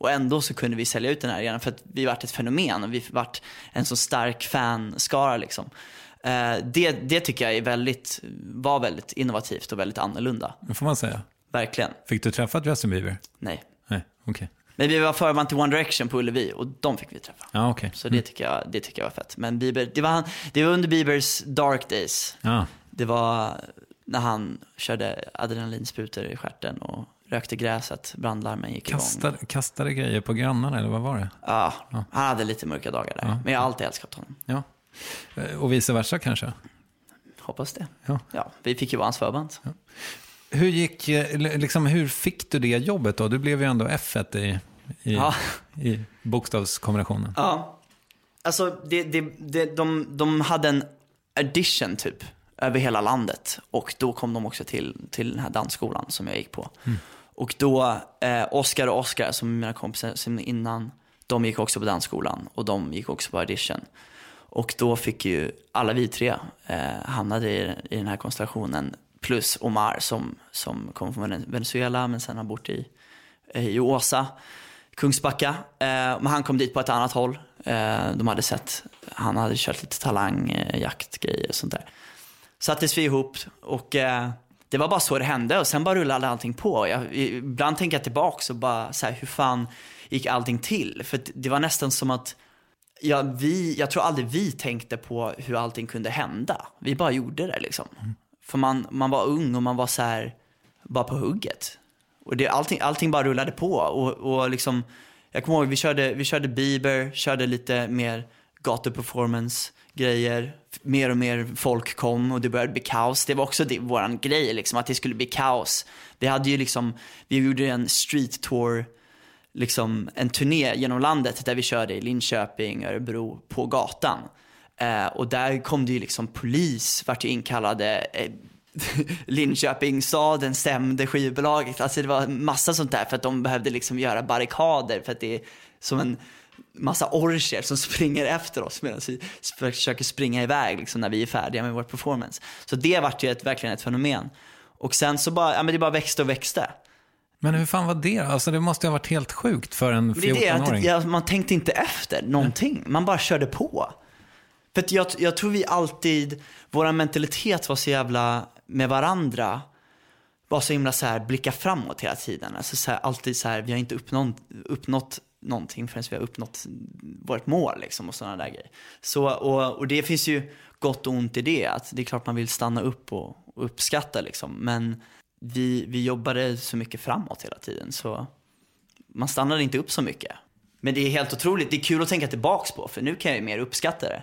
Och ändå så kunde vi sälja ut den här arenan för att vi vart ett fenomen och vi vart en så stark fanskara liksom. Eh, det, det tycker jag är väldigt, var väldigt innovativt och väldigt annorlunda. Det får man säga. Verkligen. Fick du träffa Justin Bieber? Nej. Nej, okej. Men vi var förband till One Direction på Ullevi och de fick vi träffa. Ja, okej. Så det tycker, jag, det tycker jag var fett. Men Bieber, det var, han, det var under Biebers dark days. Ja. Det var när han körde adrenalinsprutor i stjärten och rökte gräset, brandlarmen gick igång. Kastade, kastade grejer på grannarna, eller vad var det? Ja, han hade lite mörka dagar där. Men jag har alltid älskat honom. Ja. Eh, Och vice versa kanske? Hoppas det. Ja. Ja, vi fick ju vara hans förband. Hur, gick, eh, liksom, hur fick du det jobbet då? Du blev ju ändå F1 i, i, Ja. i bokstavskombinationen. Ja. Alltså, det, det, det, de, de hade en audition typ över hela landet. Och då kom de också till, till den här dansskolan som jag gick på. Och då, eh, Oscar och Oscar som är mina kompisar sen innan, de gick också på dansskolan och de gick också på audition. Och då fick ju alla vi tre eh, hamnade i, i den här konstellationen. Plus Omar som, som kom från Venezuela men sen har bort i, i Åsa, Kungsbacka. Eh, men han kom dit på ett annat håll. Eh, de hade sett, han hade kört lite talang, eh, jaktgrejer och sånt där. Sattes vi ihop och eh, det var bara så det hände och sen bara rullade allting på. Jag, ibland tänker jag tillbaka och bara så här, hur fan gick allting till? För det var nästan som att ja, vi, jag tror aldrig vi tänkte på hur allting kunde hända. Vi bara gjorde det liksom. För man, man var ung och man var så här, bara på hugget. Och det, allting, allting bara rullade på. Och, och liksom, jag kommer ihåg, vi körde, vi körde Bieber, körde lite mer gatuperformance grejer. Mer och mer folk kom och det började bli kaos. Det var också det, våran grej, liksom, att det skulle bli kaos. Vi hade ju liksom, vi gjorde en street tour liksom en turné genom landet där vi körde i Linköping, Örebro, på gatan. Eh, och där kom det ju liksom polis, vart ju inkallade. Eh, Linköping staden stämde skivbolaget. Alltså det var massa sånt där för att de behövde liksom göra barrikader för att det är som en massa orcher som springer efter oss medan vi försöker springa iväg liksom när vi är färdiga med vår performance. Så det vart ju ett, verkligen ett fenomen. Och sen så bara, ja men det bara växte och växte. Men hur fan var det? Alltså det måste ju ha varit helt sjukt för en Men Det är det, att 14-åring. ja, man tänkte inte efter någonting. Man bara körde på. För jag, jag tror vi alltid, vår mentalitet var så jävla med varandra, var så himla så här, blicka framåt hela tiden. Alltså så här, alltid så här, vi har inte uppnått, uppnått någonting förrän vi har uppnått vårt mål liksom och sådana där grejer. Så, och, och det finns ju gott och ont i det, att det är klart man vill stanna upp och, och uppskatta liksom. Men vi, vi jobbade så mycket framåt hela tiden så man stannade inte upp så mycket. Men det är helt otroligt, det är kul att tänka tillbaks på för nu kan jag ju mer uppskatta det.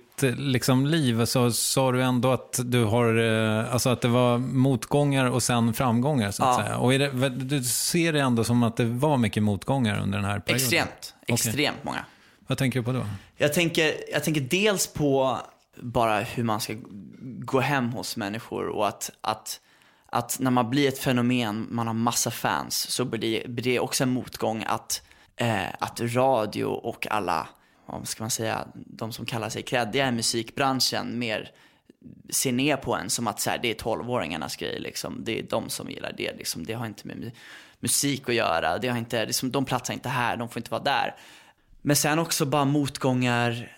liksom, liv så sa du ändå att du har, eh, alltså att det var motgångar och sen framgångar så att Ja. säga. Och är det, du ser det ändå som att det var mycket motgångar under den här perioden? Extremt, extremt många. Vad tänker du på då? Jag tänker, jag tänker dels på bara hur man ska gå hem hos människor och att, att, att när man blir ett fenomen, man har massa fans, så blir det, blir det också en motgång att, eh, att radio och alla, vad ska man säga, de som kallar sig kreddiga i musikbranschen mer ser ner på en som att så här, det är tolvåringarnas grej. Liksom. Det är de som gillar det. Liksom. Det har inte med mu- musik att göra. Det har inte, liksom, de platsar inte här, de får inte vara där. Men sen också bara motgångar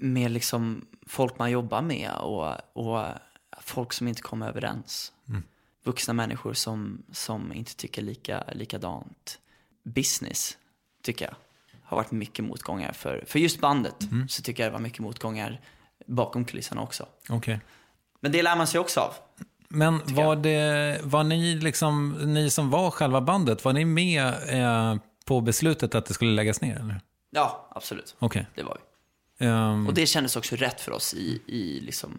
med liksom folk man jobbar med och, och folk som inte kommer överens. Vuxna människor som, som inte tycker lika, likadant. Business, tycker jag, har varit mycket motgångar för, för just bandet. Så tycker jag det var mycket motgångar bakom kulisserna också. Okej. Men det lär man sig också av. Men var, det, var ni, liksom, ni som var själva bandet, var ni med eh, på beslutet att det skulle läggas ner? Eller? Ja, absolut. Okej. Det var vi. Ehm, Och det kändes också rätt för oss i, i, liksom,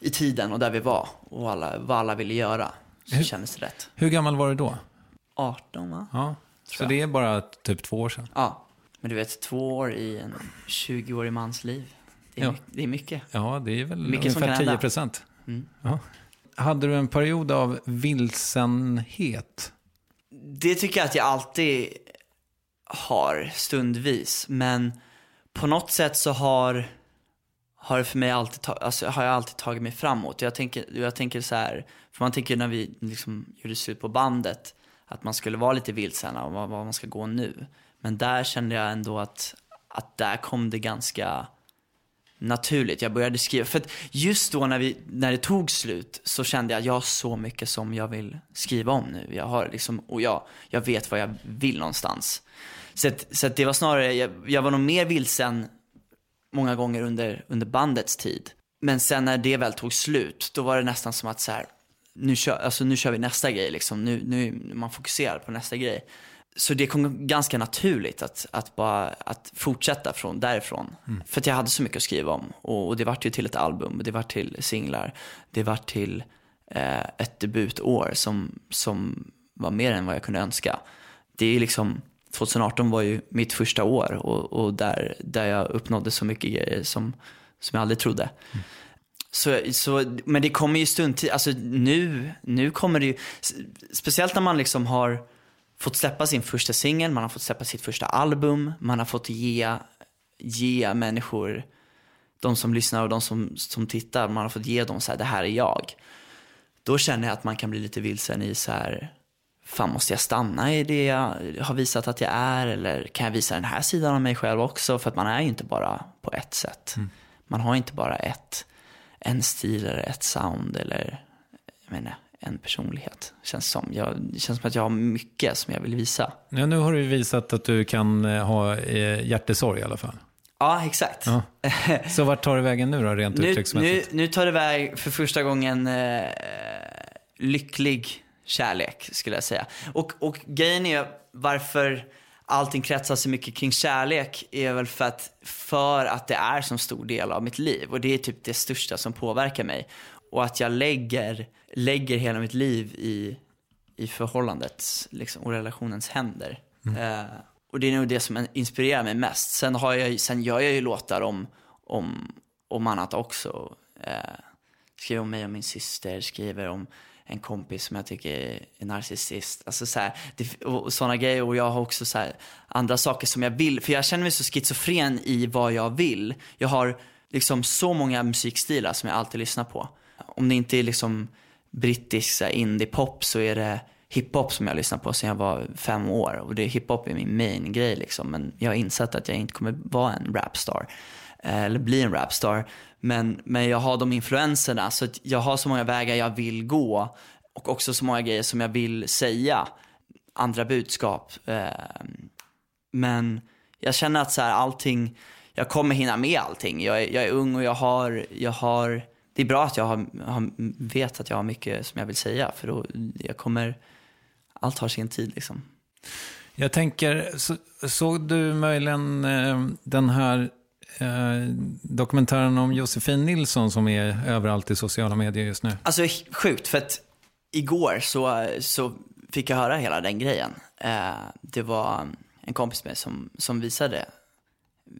i tiden och där vi var. Och alla, vad alla ville göra. Så Hur- kändes det rätt. hur gammal var du då? 18 va? Ja. Så det är bara typ två år sedan? Ja. Men du vet, två år i en 20-årig mans liv. Det är, Ja. mycket, det är mycket. Ja, det är väl Mycket ungefär kan 10 hända. procent. Mm. Ja. Hade du en period av vilsenhet? Det tycker jag att jag alltid har stundvis. Men på något sätt så har, har för mig alltid, alltså, har jag alltid tagit mig framåt. Jag tänker, jag tänker så här, för man tänker när vi liksom gjorde slut på bandet, att man skulle vara lite vilsen och vad, vad man ska gå nu. Men där kände jag ändå att, att där kom det ganska naturligt. Jag började skriva, för att just då när, vi, när det tog slut så kände jag att jag har så mycket som jag vill skriva om nu. Jag har liksom, och jag, jag vet vad jag vill någonstans. Så, att, så att det var snarare, jag, jag var nog mer vilsen många gånger under, under bandets tid. Men sen när det väl tog slut, då var det nästan som att så här, nu kör, alltså nu kör vi nästa grej liksom. Nu, nu man fokuserar på nästa grej. Så det kom ganska naturligt att, att bara att fortsätta från därifrån. För att jag hade så mycket att skriva om. Och, och det vart ju till ett album, det vart till singlar, det vart till eh, ett debutår som, som var mer än vad jag kunde önska. Det är liksom, 2018 var ju mitt första år och, och där, där jag uppnådde så mycket grejer som, som jag aldrig trodde. Så, så, men det kommer ju stundtid, alltså nu, nu kommer det ju, speciellt när man liksom har fått släppa sin första singel, man har fått släppa sitt första album, man har fått ge, ge människor, de som lyssnar och de som, som tittar, man har fått ge dem så här, det här är jag. Då känner jag att man kan bli lite vilsen i så här, fan måste jag stanna i det jag har visat att jag är eller kan jag visa den här sidan av mig själv också? För att man är ju inte bara på ett sätt. Man har inte bara ett, en stil eller ett sound eller jag menar, en personlighet. Känns som. Jag, det känns som att jag har mycket som jag vill visa. Ja, nu har du visat att du kan eh, ha eh, hjärtesorg i alla fall. Ja, exakt. Ja. Så vart tar det vägen nu då, rent Nu, nu, nu tar det iväg för första gången eh, lycklig kärlek skulle jag säga. Och, och grejen är varför allting kretsar så mycket kring kärlek är väl för att, för att det är så stor del av mitt liv. Och det är typ det största som påverkar mig. Och att jag lägger, lägger hela mitt liv i, i förhållandets liksom, och relationens händer. Eh, och det är nog det som inspirerar mig mest. Sen, har jag, sen gör jag ju låtar om, om, om annat också. Eh, skriver om mig och min syster, skriver om en kompis som jag tycker är narcissist. Alltså så här, det, och sådana grejer. Och jag har också så här, andra saker som jag vill. För jag känner mig så schizofren i vad jag vill. Jag har liksom så många musikstilar som jag alltid lyssnar på. Om det inte är liksom brittisk indie-pop så är det hiphop som jag lyssnar på sedan jag var fem år. Och det hiphop är min main grej liksom. Men jag har insett att jag inte kommer vara en rapstar. Eh, eller bli en rapstar. Men, men jag har de influenserna så att jag har så många vägar jag vill gå. Och också så många grejer som jag vill säga. Andra budskap. Eh, men jag känner att så här, allting, jag kommer hinna med allting. Jag är, jag är ung och jag har, jag har, det är bra att jag har, har, vet att jag har mycket som jag vill säga. För då, jag kommer, allt har sin tid liksom. Jag tänker, så, såg du möjligen eh, den här eh, dokumentären om Josefin Nilsson som är överallt i sociala medier just nu? Alltså sjukt, för att igår så, så fick jag höra hela den grejen. Eh, det var en kompis med som, som visade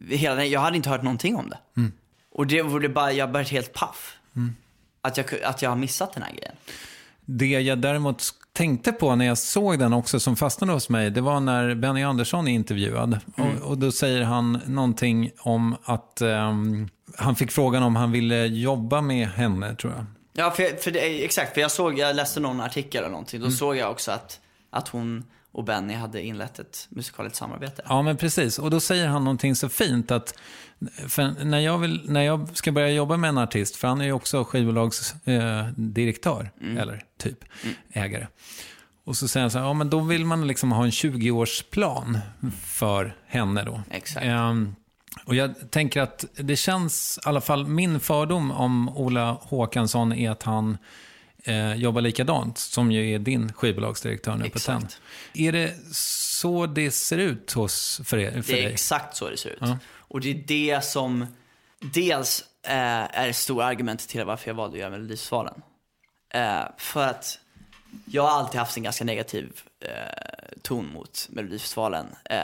hela den, jag hade inte hört någonting om det. Mm. Och det var bara, jag blev helt paff. Mm. Att, jag, att jag har missat den här grejen. Det jag däremot tänkte på när jag såg den också som fastnade hos mig, det var när Benny Andersson är intervjuad. Mm. Och, och, då säger han någonting om att um, han fick frågan om han ville jobba med henne, tror jag. Ja, för, för det, exakt. För jag såg, jag läste någon artikel eller någonting. Då såg jag också att, att hon och Benny hade inlett ett musikaliskt samarbete. Ja, men precis. Och då säger han någonting så fint att när, jag vill, när jag ska börja jobba med en artist, för han är ju också skivbolagsdirektör, eh, Mm. eller typ ägare. Och så säger han så här, ja men då vill man liksom ha en 20-årsplan för henne då. Exakt. Ehm, och jag tänker att det känns, i alla fall min fördom om Ola Håkansson är att han eh, jobbar likadant, som ju är din skivbolagsdirektör nu Exakt. på TEN. Är det så det ser ut hos, för, er, för Det är dig? exakt så det ser ut. Ja. Och det är det som dels eh, är ett stort argument till varför jag valde att göra Melodifestivalen. Eh, för att jag har alltid haft en ganska negativ eh, ton mot Melodifestivalen. Eh,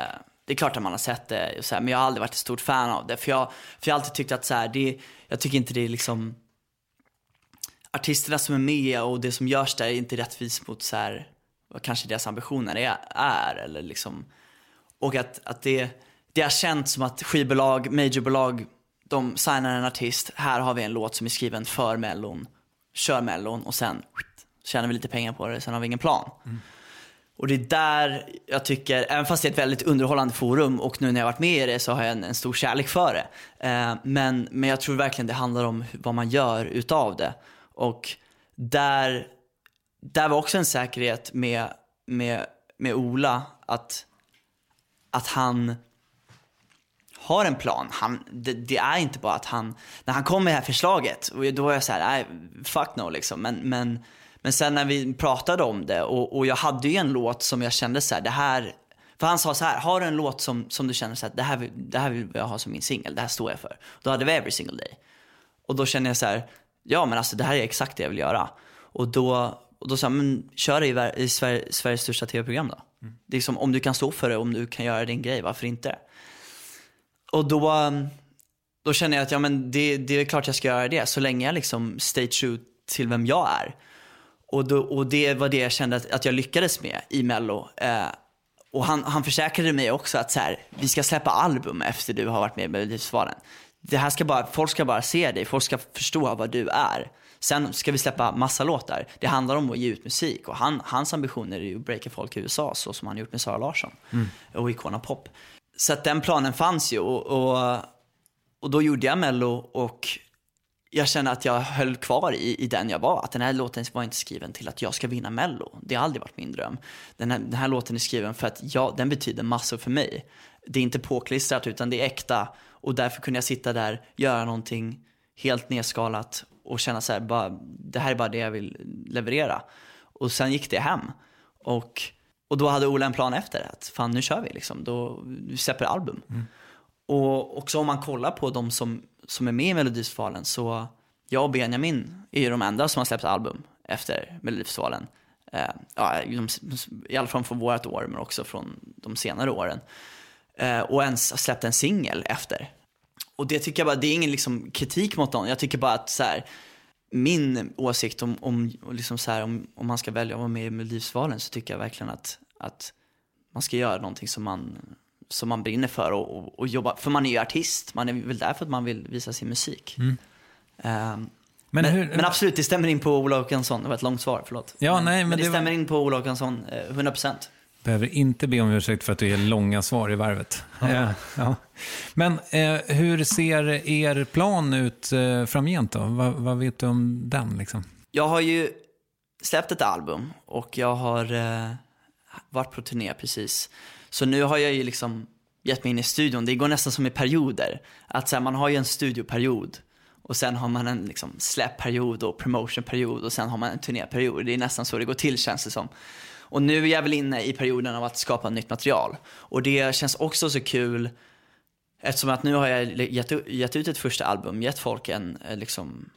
det är klart att man har sett det, och så här, men jag har aldrig varit ett stort fan av det. För jag, för jag har alltid tyckt att så här, det, jag tycker inte det är liksom artisterna som är med och det som görs där är inte rättvist mot så här, vad kanske deras ambitioner är. är eller liksom, och att, att det, det har känts som att skivbolag, majorbolag, de signar en artist. Här har vi en låt som är skriven för mellon. Kör mellon och sen skit, tjänar vi lite pengar på det. Sen har vi ingen plan. Och det är där jag tycker, även fast det är ett väldigt underhållande forum och nu när jag varit med i det så har jag en, en stor kärlek för det. Eh, men, men jag tror verkligen det handlar om vad man gör utav det. Och där, där var också en säkerhet med, med, med Ola att, att han har en plan. Han, det, det är inte bara att han, när han kom med det här förslaget, och då var jag så här, nej, fuck no liksom. Men, men, men sen när vi pratade om det och, och jag hade ju en låt som jag kände så här, det här, för han sa så här, har du en låt som, som du känner så här, det här, vill, det här vill jag ha som min singel, det här står jag för. Då hade vi Every Single Day. Och då kände jag så här, ja men alltså det här är exakt det jag vill göra. Och då, och då sa jag, men kör det i, i Sverige, Sveriges största tv-program då. Det är som, om du kan stå för det, om du kan göra din grej, varför inte? Och då, då känner jag att ja, men det, det är klart jag ska göra det, så länge jag liksom stay true till vem jag är. Och, då, och det var det jag kände att, att jag lyckades med i Mello. Eh, och han, han försäkrade mig också att så här, vi ska släppa album efter du har varit med i Melodifestivalen. Det här ska bara, folk ska bara se dig, folk ska förstå vad du är. Sen ska vi släppa massa låtar. Det handlar om att ge ut musik och han, hans ambitioner är ju att breaka folk i USA så som han gjort med Sara Larsson och Icona Pop. Så att den planen fanns ju och, och, och då gjorde jag Mello och jag känner att jag höll kvar i, i den jag var. Att den här låten var inte skriven till att jag ska vinna Mello. Det har aldrig varit min dröm. Den här, den här låten är skriven för att jag, den betyder massor för mig. Det är inte påklistrat utan det är äkta. Och därför kunde jag sitta där, göra någonting helt nedskalat och känna så här, bara, det här är bara det jag vill leverera. Och sen gick det hem. Och, och då hade Ola en plan efter att fan nu kör vi liksom. Då, vi släpper album. Och också om man kollar på de som, som är med i Melodifestivalen så jag och Benjamin är ju de enda som har släppt album efter Melodifestivalen. Eh, ja, de, I alla fall från vårt år men också från de senare åren. Eh, och ens släppt en singel efter. Och det tycker jag bara, det är ingen liksom kritik mot någon. Jag tycker bara att så här, min åsikt om, om, liksom så här, om, om man ska välja att vara med i Melodifestivalen så tycker jag verkligen att, att man ska göra någonting som man, som man brinner för och, och, och jobba. För man är ju artist, man är väl där för att man vill visa sin musik. Mm. Um, Men men, hur- men absolut, det stämmer in på Ola Håkansson. Det var ett långt svar, förlåt. Ja, nej, men det, det var- stämmer in på Ola Håkansson, eh, 100%. Behöver inte be om ursäkt för att du ger långa svar i varvet. Ja. Ja. Men eh, hur ser er plan ut eh, framgent då? Va, vad vet du om den liksom? Jag har ju släppt ett album och jag har eh, varit på turné precis. Så nu har jag ju liksom gett mig in i studion. Det går nästan som i perioder. Att så här, man har ju en studioperiod och sen har man en liksom, släppperiod och promotionperiod och sen har man en turnéperiod. Det är nästan så det går till känns det som. Och nu är jag väl inne i perioden av att skapa nytt material. Och det känns också så kul Eftersom att nu har jag gett, gett ut ett första album, gett folk en, eh, liksom,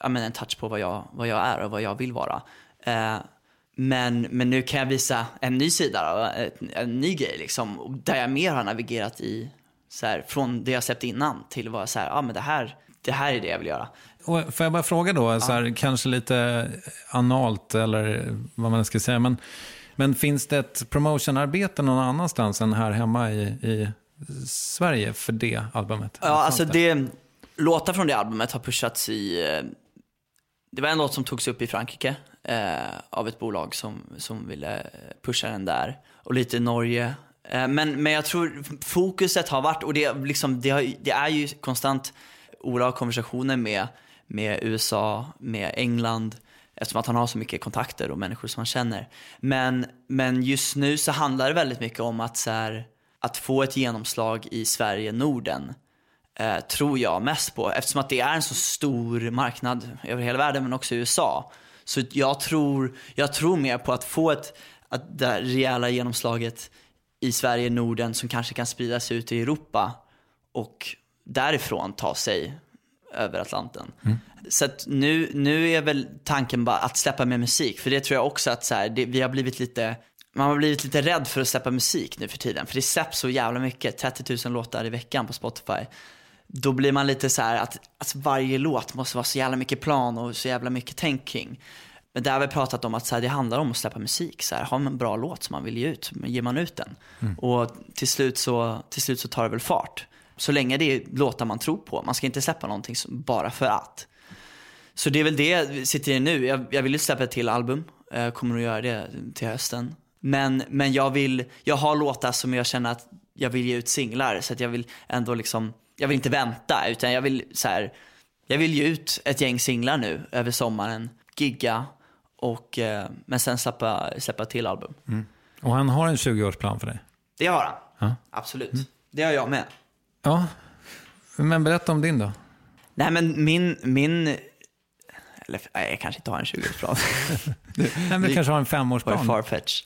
ja, men en touch på vad jag, vad jag är och vad jag vill vara. Eh, men, men nu kan jag visa en ny sida, då, en, en ny grej liksom, där jag mer har navigerat i, så här, från det jag släppt innan till vad så här, ja men det här, det här är det jag vill göra. Och får jag bara fråga då, så här, kanske lite analt eller vad man ska säga, men, men finns det ett promotionarbete någon annanstans än här hemma i, i Sverige för det albumet? Ja, alltså det, låtar från det albumet har pushats i, eh, det var en låt som togs upp i Frankrike eh, av ett bolag som, som ville pusha den där. Och lite i Norge. Eh, men, men jag tror fokuset har varit, och det, liksom, det, har, det är ju konstant Ola har konversationer med, med USA, med England, eftersom att han har så mycket kontakter och människor som han känner. Men, men just nu så handlar det väldigt mycket om att, så här, att få ett genomslag i Sverige, Norden eh, tror jag mest på. Eftersom att det är en så stor marknad över hela världen, men också i USA. Så jag tror, jag tror mer på att få ett, att det rejäla genomslaget i Sverige, Norden, som kanske kan spridas ut i Europa och därifrån ta sig över Atlanten. Så att nu, nu är väl tanken bara att släppa mer musik, för det tror jag också att så här, det, vi har blivit lite man har blivit lite rädd för att släppa musik nu för tiden. För det släpps så jävla mycket, 30 000 låtar i veckan på Spotify. Då blir man lite så här att, att varje låt måste vara så jävla mycket plan och så jävla mycket tänk kring. Men där har vi pratat om att så här, det handlar om att släppa musik. Så här, har man en bra låt som man vill ge ut, ger man ut den. Och till slut, så, till slut så tar det väl fart. Så länge det är låtar man tror på. Man ska inte släppa någonting som, bara för att. Så det är väl det vi sitter i nu. Jag, jag vill ju släppa ett till album. Jag kommer att göra det till hösten. Men, men jag vill, jag har låtar som jag känner att jag vill ge ut singlar. Så att jag vill ändå liksom, jag vill inte vänta. Utan jag vill så här, jag vill ge ut ett gäng singlar nu över sommaren. Gigga. Och, eh, men sen släppa, släppa till album. Och han har en 20-årsplan för dig? Det har han. Ja. Absolut. Det har jag med. Ja, men berätta om din då. Nej men min, min eller nej, jag kanske inte har en 20-årsplan. Nej, men du kanske har en femårsplan? farfetch.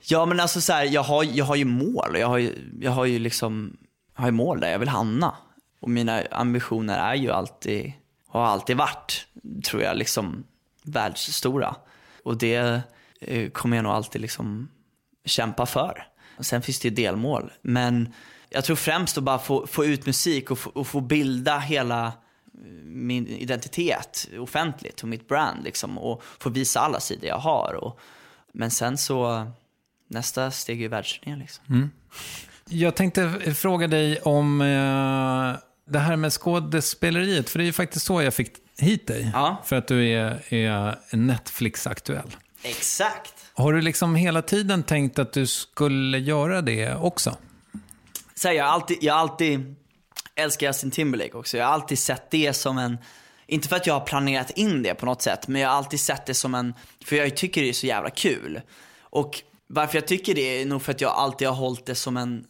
Ja men alltså så här, jag har, jag har ju mål. Jag har ju, jag har ju liksom, jag har ju mål där jag vill hamna. Och mina ambitioner är ju alltid, har alltid varit, tror jag, liksom världsstora. Och det eh, kommer jag nog alltid liksom kämpa för. Sen finns det ju delmål. Men jag tror främst att bara få, få ut musik och få, och få bilda hela min identitet offentligt och mitt brand liksom och få visa alla sidor jag har. Och, men sen så, nästa steg är ju världsturnén liksom. Jag tänkte fråga dig om eh, det här med skådespeleriet, för det är ju faktiskt så jag fick hit dig. Ja. För att du är, är Netflix-aktuell. Exakt. Har du liksom hela tiden tänkt att du skulle göra det också? Så här, jag har alltid, jag har alltid älskar Justin Timberlake också. Jag har alltid sett det som en, inte för att jag har planerat in det på något sätt, men jag har alltid sett det som en, för jag tycker det är så jävla kul. Och varför jag tycker det är nog för att jag alltid har hållit det som en,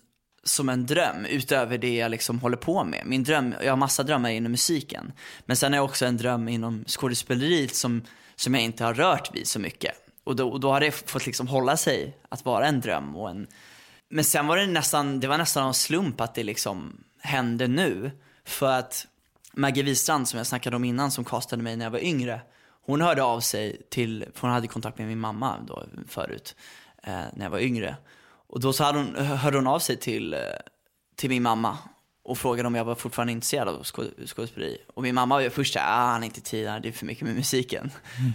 som en dröm utöver det jag liksom håller på med. Min dröm, jag har massa drömmar inom musiken. Men sen har jag också en dröm inom skådespeleriet som, som jag inte har rört vid så mycket. Och då, och då har det fått liksom hålla sig att vara en dröm och en, men sen var det nästan, det var nästan en slump att det liksom hände nu. För att Maggie Wistrand som jag snackade om innan som kastade mig när jag var yngre. Hon hörde av sig till, för hon hade kontakt med min mamma då förut. Eh, när jag var yngre. Och då så hade hon, hörde hon av sig till, eh, till min mamma och frågade om jag var fortfarande intresserad av skå- skådespeleri. Och min mamma var ju först såhär, ah, han är inte tid, det är för mycket med musiken.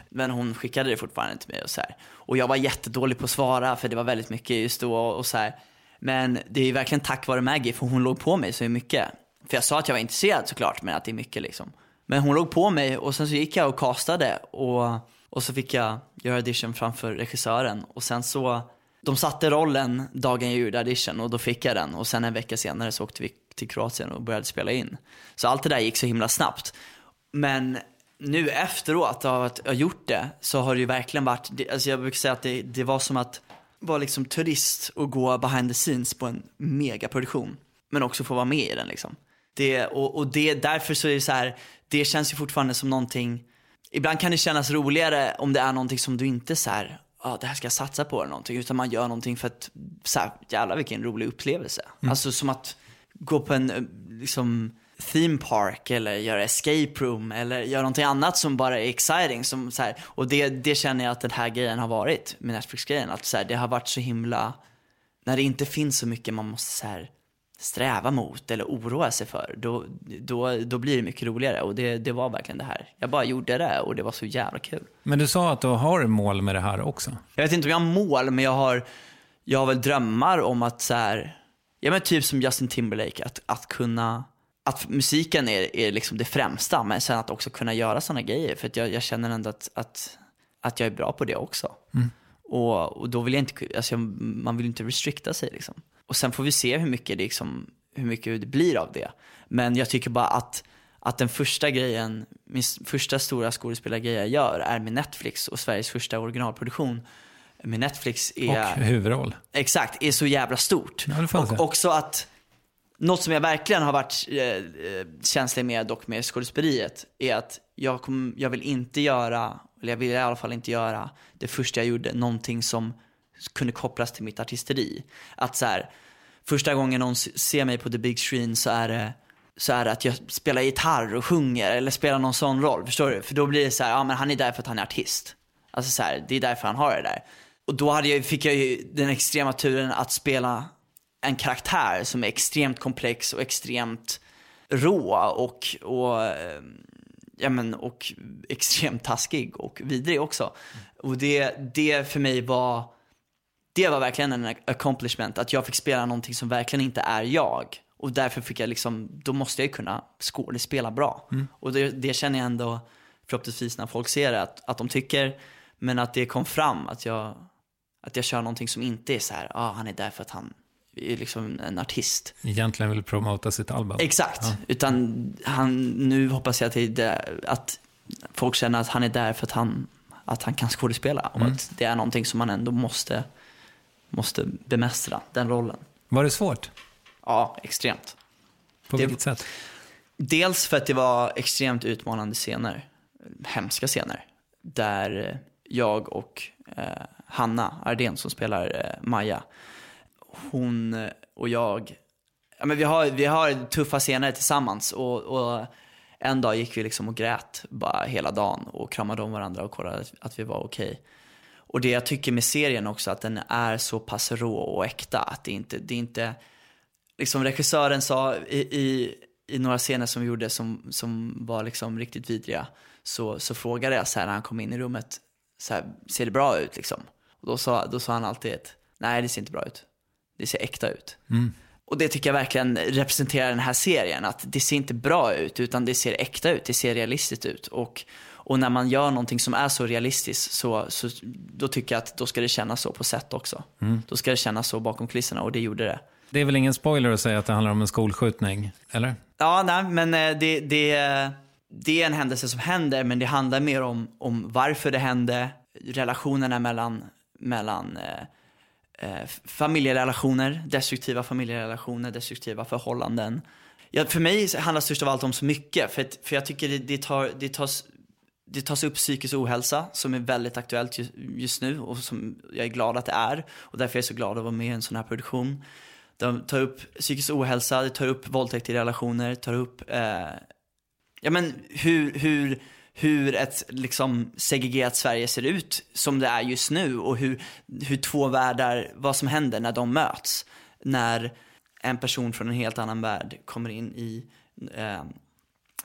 Men hon skickade det fortfarande till mig och så här. Och jag var jättedålig på att svara för det var väldigt mycket just då och så här. Men det är verkligen tack vare Maggie för hon låg på mig så mycket. För jag sa att jag var intresserad såklart, men att det är mycket liksom. Men hon låg på mig och sen så gick jag och castade och, och så fick jag göra audition framför regissören. Och sen så, de satte rollen dagen jag gjorde audition och då fick jag den. Och sen en vecka senare så åkte vi till Kroatien och började spela in. Så allt det där gick så himla snabbt. Men nu efteråt av att jag gjort det så har det ju verkligen varit, alltså jag brukar säga att det, det var som att vara liksom turist och gå behind the scenes på en megaproduktion. Men också få vara med i den liksom. Det, och, och det, därför så är det så här, det känns ju fortfarande som någonting, ibland kan det kännas roligare om det är någonting som du inte så här, ja det här ska jag satsa på eller någonting, utan man gör någonting för att, så här, jävlar vilken rolig upplevelse. Alltså som att gå på en eh, liksom theme park eller göra escape room eller göra någonting annat som bara är exciting. Som, så här, och det, det känner jag att den här grejen har varit med Netflix-grejen. Att så här, det har varit så himla, när det inte finns så mycket man måste så här, sträva mot eller oroa sig för, då, då, då blir det mycket roligare. Och det, det var verkligen det här. Jag bara gjorde det och det var så jävla kul. Men du sa att du har mål med det här också. Jag vet inte om jag har mål, men jag har, jag har väl drömmar om att så här, ja men typ som Justin Timberlake, att, att kunna, att musiken är, är liksom det främsta, men sen att också kunna göra sådana grejer. För jag, jag känner ändå att, att, att jag är bra på det också. Och, och då vill jag inte, alltså jag, man vill inte restrikta sig liksom. Och sen får vi se hur mycket det, liksom, hur mycket det blir av det. Men jag tycker bara att, att den första grejen, min första stora skådespelargrej jag gör är med Netflix och Sveriges första originalproduktion med Netflix Och är, huvudroll. exakt, är så jävla stort. Ja, och också att, något som jag verkligen har varit eh, eh, känslig med dock med skådespeleriet är att jag, kom, jag vill inte göra, eller jag vill i alla fall inte göra det första jag gjorde, någonting som kunde kopplas till mitt artisteri. Att så här, första gången någon ser mig på the big screen så är det så är det att jag spelar gitarr och sjunger eller spelar någon sån roll. Förstår du? För då blir det så här, ja men han är där för att han är artist. Alltså så här, det är därför han har det där. Och då hade jag, fick jag ju den extrema turen att spela en karaktär som är extremt komplex och extremt rå och, och, eh, ja, men, och extremt taskig och vidrig också. Och det, det för mig var, det var verkligen en accomplishment, att jag fick spela någonting som verkligen inte är jag. Och därför fick jag liksom, då måste jag ju kunna skådespela bra. Och det, det känner jag ändå förhoppningsvis när folk ser det, att, att de tycker, men att det kom fram att jag, att jag kör någonting som inte är så här, ah, han är där för att han är liksom en artist. Egentligen vill promota sitt album. Exakt, utan han, nu hoppas jag att, det att folk känner att han är där för att han, att han kan skådespela. Och att det är någonting som man ändå måste, måste bemästra, den rollen. Var det svårt? Ja, extremt. På Det- vilket sätt? Dels för att det var extremt utmanande scener, hemska scener, där jag och eh, Hanna Ardén som spelar eh, Maja, hon eh, och jag, ja, men vi, har, vi har tuffa scener tillsammans och, och en dag gick vi liksom och grät bara hela dagen och kramade om varandra och kollade att, vi var okej. Och det jag tycker med serien också, att den är så pass rå och äkta, att det inte, det är inte, liksom regissören sa i, i, i några scener som vi gjorde som, som var liksom riktigt vidriga, så, så frågade jag så här när han kom in i rummet, så här, ser det bra ut liksom? Och då sa, då sa han alltid ett, nej det ser inte bra ut. Det ser äkta ut. Och det tycker jag verkligen representerar den här serien, att det ser inte bra ut, utan det ser äkta ut, det ser realistiskt ut. Och, och när man gör någonting som är så realistiskt, så, så, då tycker jag att då ska det kännas så på set också. Då ska det kännas så bakom kulisserna, och det gjorde det. Det är väl ingen spoiler att säga att det handlar om en skolskjutning, eller? Ja, nej, men eh, det, det, det är en händelse som händer, men det handlar mer om, om varför det hände, relationerna mellan, mellan eh, eh, familjerelationer, destruktiva familjerelationer, destruktiva förhållanden. Ja, för mig handlar det störst av allt om så mycket, för, att, för jag tycker det, det, tar, det, tas, det tas upp psykisk ohälsa som är väldigt aktuellt just, just nu och som jag är glad att det är. Och därför är jag så glad att vara med i en sån här produktion. De tar upp psykisk ohälsa, de tar upp våldtäkt i relationer, tar upp eh, ja, men hur, hur, hur ett liksom segregerat Sverige ser ut som det är just nu och hur, hur två världar, vad som händer när de möts. När en person från en helt annan värld kommer in i eh,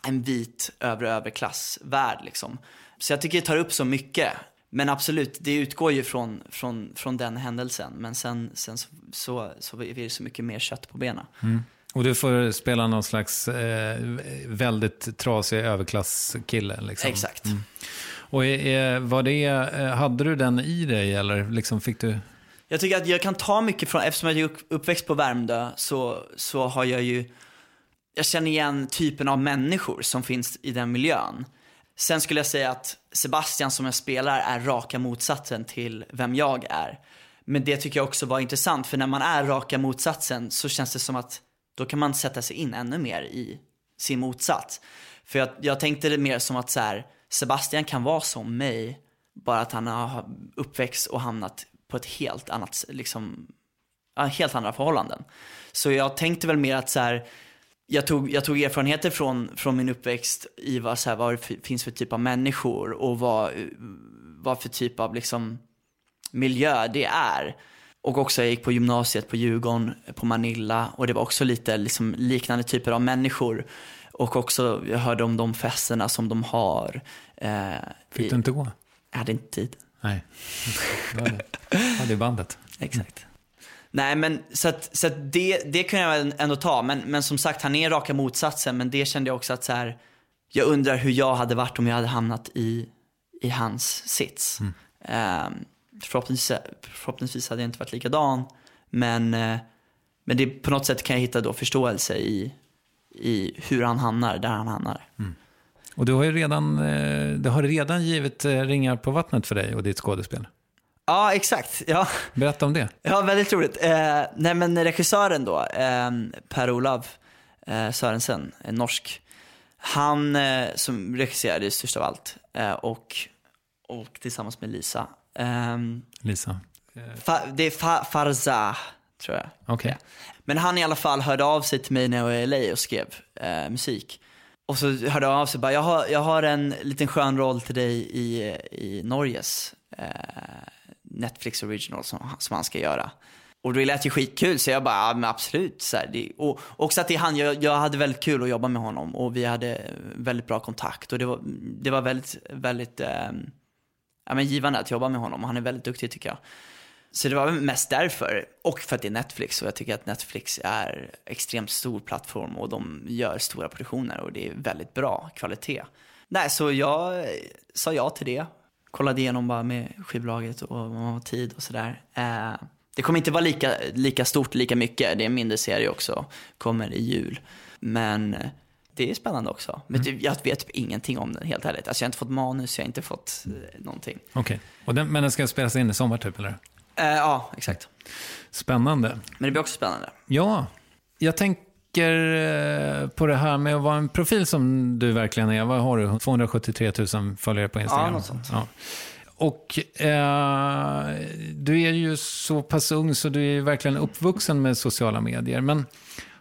en vit övre överklassvärld liksom. Så jag tycker det tar upp så mycket. Men absolut, det utgår ju från, från, från den händelsen. Men sen, sen så, så, så är det så mycket mer kött på benen. Mm. Och du får spela någon slags eh, väldigt trasig överklasskille. Liksom. Exakt. Och eh, var det, eh, hade du den i dig eller liksom fick du? Jag tycker att jag kan ta mycket från, eftersom jag är upp- uppväxt på Värmdö så, så har jag ju, jag känner igen typen av människor som finns i den miljön. Sen skulle jag säga att Sebastian som jag spelar är raka motsatsen till vem jag är. Men det tycker jag också var intressant, för när man är raka motsatsen så känns det som att då kan man sätta sig in ännu mer i sin motsats. För jag, jag tänkte det mer som att så här, Sebastian kan vara som mig, bara att han har uppväxt och hamnat på ett helt annat, liksom, ja, helt andra förhållanden. Så jag tänkte väl mer att så här, jag tog, jag tog erfarenheter från, från min uppväxt i vad, så här, vad det finns för typ av människor och vad, vad för typ av liksom, miljö det är. Och också jag gick på gymnasiet på Djurgården, på Manilla och det var också lite liksom, liknande typer av människor. Och också, jag hörde om de festerna som de har. Eh, Fick i- du inte gå? Jag hade inte tid. Nej. Du hade, hade i bandet. Exakt. Nej men så att, så att det, det kunde jag ändå ta. Men, men som sagt, han är raka motsatsen. Men det kände jag också att så här, jag undrar hur jag hade varit om jag hade hamnat i, i hans sits. Ehm, förhoppningsvis, förhoppningsvis hade jag inte varit likadan. Men, eh, men det, på något sätt kan jag hitta då förståelse i, i hur han hamnar där han hamnar. Och du har ju redan, eh, det har redan givit eh, ringar på vattnet för dig och ditt skådespel. Ja, exakt. Ja. Berätta om det. Ja, väldigt roligt. Eh, nej men regissören då, eh, Per-Olav eh, Sörensen, en norsk. Han eh, som regisserade Störst av allt och, och tillsammans med Lisa. Eh, Lisa. fa, det är fa, Farza, tror jag. Okej. Men han i alla fall hörde av sig till mig när jag var i LA och skrev eh, musik. Och så hörde han av sig bara, jag har, jag har en liten skön roll till dig i, i Norges eh, Netflix original som, som han ska göra. Och det lät ju skitkul så jag bara, ja absolut. Så här, det, och också att det är han, jag, jag hade väldigt kul att jobba med honom och vi hade väldigt bra kontakt. Och det var, det var väldigt, väldigt eh, ja, men givande att jobba med honom. Han är väldigt duktig tycker jag. Så det var mest därför. Och för att det är Netflix. Och jag tycker att Netflix är extremt stor plattform och de gör stora produktioner och det är väldigt bra kvalitet. Nej, så jag sa ja till det. Kollade igenom bara med skivbolaget och vad man har tid och sådär. Eh, det kommer inte vara lika, lika stort, lika mycket. Det är en mindre serie också. Kommer i jul. Men eh, det är spännande också. Men typ, jag vet typ ingenting om den, helt ärligt. Alltså jag har inte fått manus, jag har inte fått eh, någonting. Okej. Och den, men den ska spelas in i sommar typ, eller? Eh, ja, exakt. Spännande. Men det blir också spännande. Ja, jag tänker eh, på det här med att vara en profil som du verkligen är. Vad har du? 273 000 följare på Instagram? Ja, något sånt. Ja. Och eh, du är ju så pass ung så du är verkligen uppvuxen med sociala medier. Men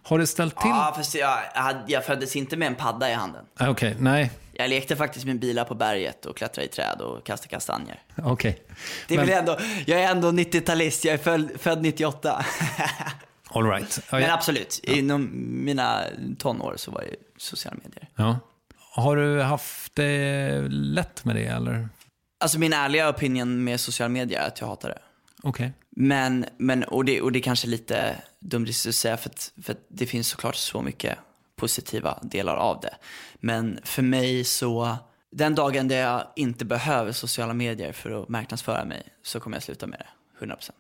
har det ställt till? Ja, fast jag, jag, föddes inte med en padda i handen. Ah, Okej, nej. Jag lekte faktiskt med bilar på berget och klättrade i träd och kastade kastanjer. Okej. Det är Men- ändå, jag är ändå 90-talist, jag är född, född 98. All right. Ja, Men ja. absolut, inom mina tonår så var det sociala medier. ja. Har du haft det lätt med det, eller? Alltså min ärliga opinion med sociala medier är att jag hatar det. Okej. Men, men och, det, och det är kanske lite dumt att säga för att, för att det finns såklart så mycket positiva delar av det. Men för mig så, den dagen där jag inte behöver sociala medier för att marknadsföra mig så kommer jag sluta med det, 100%.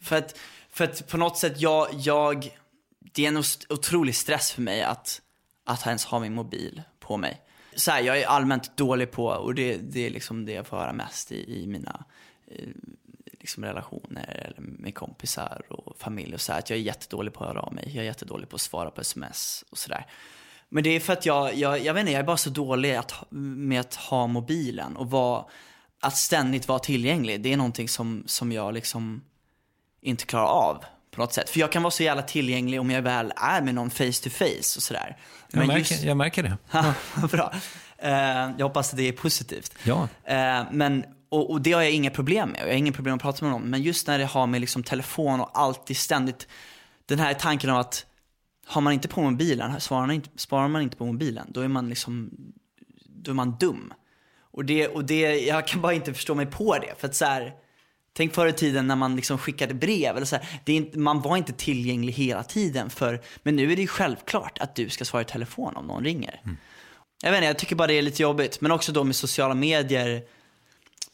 För att, för att på något sätt, jag, jag, det är en otrolig stress för mig att, att ens ha min mobil på mig. Så här, jag är allmänt dålig på, och det, det är liksom det jag får höra mest i, i mina eh, liksom relationer eller med kompisar och familj och så här, att jag är jättedålig på att höra av mig. Jag är jättedålig på att svara på sms och sådär. Men det är för att jag, jag, jag vet inte, jag är bara så dålig att, med att ha mobilen och vara, att ständigt vara tillgänglig. Det är någonting som, som jag liksom inte klarar av på något sätt. För jag kan vara så jävla tillgänglig om jag väl är med någon face to face och sådär. Jag, märker, jag märker det. Bra. Eh, jag hoppas att det är positivt. Ja. Eh, men, och, och det har jag inga problem med. Jag har inga problem att prata med någon. Men just när det har med liksom telefon och alltid ständigt den här tanken av att har man inte på mobilen, svarar man inte, sparar man inte på mobilen, då är man liksom, då är man dum. Och det, och det, jag kan bara inte förstå mig på det. För att så här, tänk förr i tiden när man liksom skickade brev. Eller så här, det är inte, man var inte tillgänglig hela tiden. För, men nu är det ju självklart att du ska svara i telefon om någon ringer. Mm. Jag vet inte, jag tycker bara det är lite jobbigt. Men också då med sociala medier.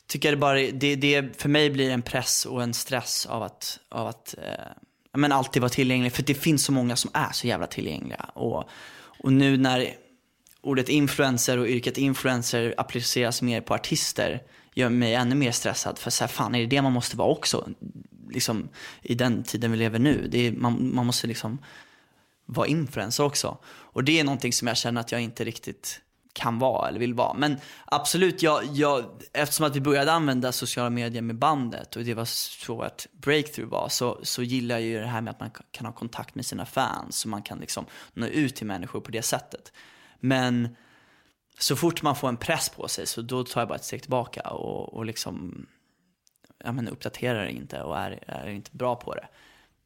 Tycker det bara, det, det för mig blir en press och en stress av att, av att eh, men alltid vara tillgänglig. För det finns så många som är så jävla tillgängliga. Och, och nu när ordet influencer och yrket influencer appliceras mer på artister gör mig ännu mer stressad. För så här, fan är det det man måste vara också? Liksom, I den tiden vi lever nu. Det är, man, man måste liksom vara influencer också. Och det är någonting som jag känner att jag inte riktigt kan vara eller vill vara. Men absolut, jag, jag, eftersom att vi började använda sociala medier med bandet och det var så att breakthrough var, så, så gillar jag ju det här med att man kan ha kontakt med sina fans och man kan liksom nå ut till människor på det sättet. Men så fort man får en press på sig så då tar jag bara ett steg tillbaka och, och liksom ja, men uppdaterar inte och är, är inte bra på det.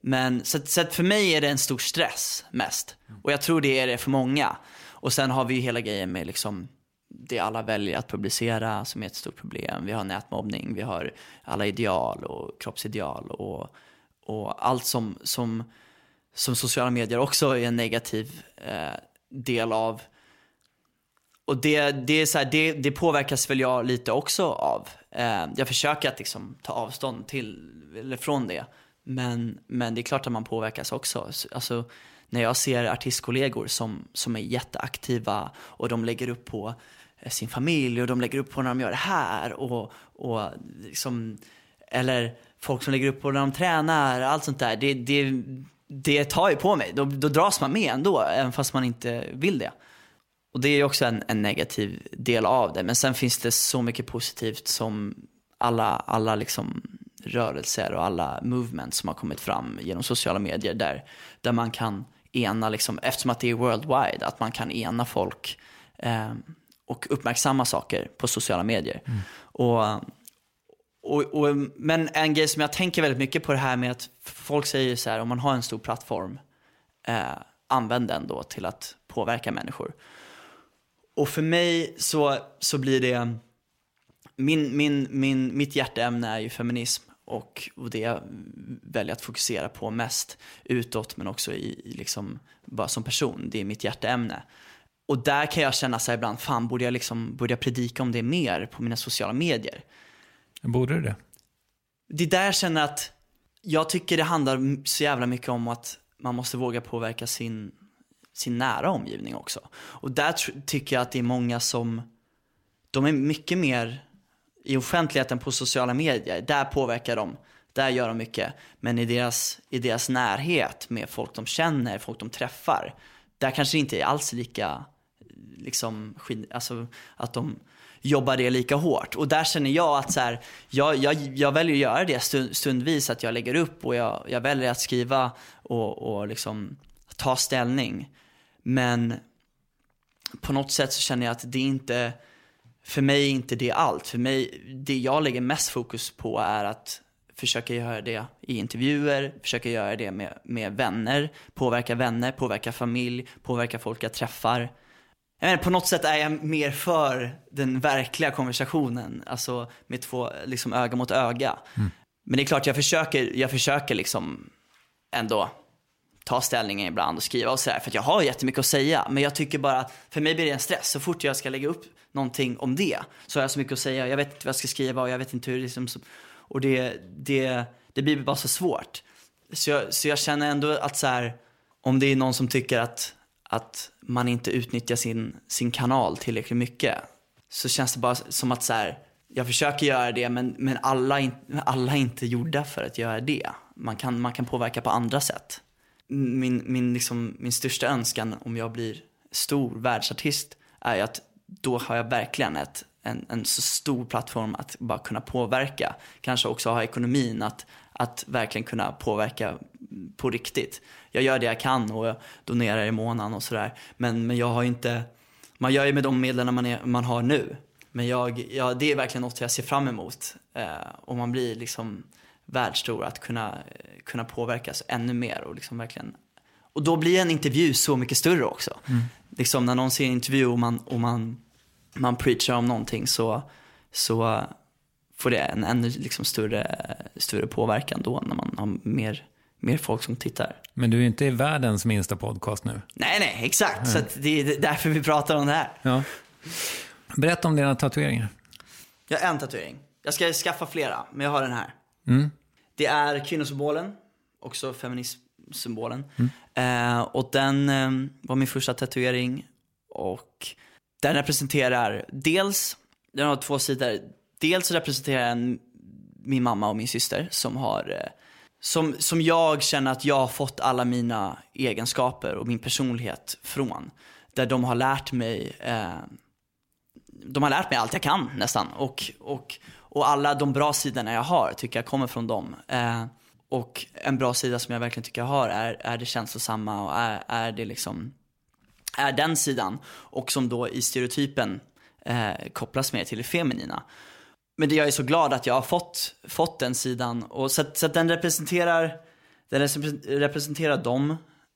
Men så, så för mig är det en stor stress mest. Och jag tror det är det för många. Och sen har vi ju hela grejen med liksom det alla väljer att publicera som är ett stort problem. Vi har nätmobbning, vi har alla ideal och kroppsideal och, och allt som, som, som sociala medier också är en negativ eh, del av och det, det, är så här, det, det påverkas väl jag lite också av. Eh, jag försöker att liksom ta avstånd till, eller från det. Men, men det är klart att man påverkas också. Alltså, när jag ser artistkollegor som, som är jätteaktiva och de lägger upp på eh, sin familj och de lägger upp på när de gör det här. Och, och liksom, eller folk som lägger upp på när de tränar, allt sånt där. Det, det, det tar ju på mig. Då, då dras man med ändå, även fast man inte vill det. Och det är ju också en, en, negativ del av det. Men sen finns det så mycket positivt som alla, alla liksom rörelser och alla movements som har kommit fram genom sociala medier där, där man kan ena, liksom, eftersom att det är worldwide, att man kan ena folk eh, och uppmärksamma saker på sociala medier. Mm. Och, och, och, men en grej som jag tänker väldigt mycket på det här med att folk säger så här, om man har en stor plattform, eh, använd den då till att påverka människor. Och för mig så, så blir det, min, min, min, mitt hjärteämne är ju feminism och, och det jag väljer att fokusera på mest utåt men också i, i liksom, bara som person. Det är mitt hjärteämne. Och där kan jag känna så här ibland, fan borde jag, liksom, borde jag predika om det mer på mina sociala medier? Borde du det? Det är där jag känner att jag tycker det handlar så jävla mycket om att man måste våga påverka sin sin nära omgivning också. Och där tycker jag att det är många som, de är mycket mer i offentligheten på sociala medier, där påverkar de, där gör de mycket. Men i deras, i deras närhet med folk de känner, folk de träffar, där kanske det inte är alls lika, liksom, alltså att de jobbar det lika hårt. Och där känner jag att så här, jag, jag, jag väljer att göra det stund, stundvis, att jag lägger upp och jag, jag väljer att skriva och, och liksom ta ställning. Men på något sätt så känner jag att det inte, för mig är inte det allt. För mig, det jag lägger mest fokus på är att försöka göra det i intervjuer, försöka göra det med, med vänner, påverka vänner, påverka familj, påverka folk jag träffar. Jag menar, på något sätt är jag mer för den verkliga konversationen, alltså med två, liksom öga mot öga. Mm. Men det är klart, jag försöker, jag försöker liksom ändå ta ställningen ibland och skriva och sådär. För jag har jättemycket att säga. Men jag tycker bara att för mig blir det en stress. Så fort jag ska lägga upp någonting om det så har jag så mycket att säga. Jag vet inte vad jag ska skriva och jag vet inte hur det liksom, Och det, det, det blir bara så svårt. Så jag, så jag känner ändå att så här, om det är någon som tycker att, att man inte utnyttjar sin, sin kanal tillräckligt mycket. Så känns det bara som att så här, jag försöker göra det men, men alla, in, alla är inte gjorda för att göra det. Man kan, man kan påverka på andra sätt min, min, liksom, min största önskan om jag blir stor världsartist är att då har jag verkligen ett, en, en så stor plattform att bara kunna påverka. Kanske också ha ekonomin att, att verkligen kunna påverka på riktigt. Jag gör det jag kan och jag donerar i månaden och sådär. Men, men jag har inte, man gör ju med de medlen man, är, man har nu. Men jag, jag, det är verkligen något jag ser fram emot. Eh, och man blir liksom världsstor, att kunna, kunna påverkas ännu mer och liksom verkligen och då blir en intervju så mycket större också. Liksom när någon ser en intervju och man, och man, man preachar om någonting så, så får det en ännu liksom större, större påverkan då när man har mer, mer folk som tittar. Men du är inte i världens minsta podcast nu. Nej, nej, exakt. Så att det är därför vi pratar om det här. Ja. Berätta om dina tatueringar. Jag har en tatuering. Jag ska skaffa flera, men jag har den här. Mm. Det är kvinnosymbolen, också feminismsymbolen. Mm. Eh, och den eh, var min första tatuering. Och den representerar dels, den har två sidor. Dels representerar den min mamma och min syster som har eh, som, som jag känner att jag har fått alla mina egenskaper och min personlighet från. Där de har lärt mig eh, de har lärt mig allt jag kan nästan. Och, och, och alla de bra sidorna jag har tycker jag kommer från dem. Eh, och en bra sida som jag verkligen tycker jag har är, är det känslosamma och är, är det liksom, är den sidan. Och som då i stereotypen eh, kopplas mer till det feminina. Men det jag är så glad att jag har fått, fått den sidan. Och så, att, så att den representerar, den representerar dem.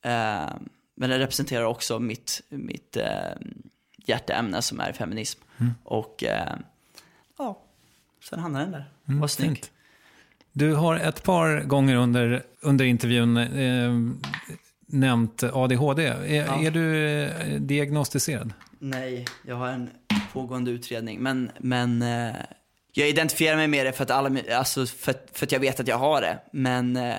Eh, men den representerar också mitt, mitt eh, hjärteämne som är feminism. Och eh, sen hamnar den där. Mm, Vad snygg. fint. Du har ett par gånger under, under intervjun eh, nämnt ADHD. Är, Ja. är du eh, diagnostiserad? Nej, jag har en pågående utredning. Men, men eh, jag identifierar mig med det för att, alla, alltså för, för att jag vet att jag har det. Men, eh,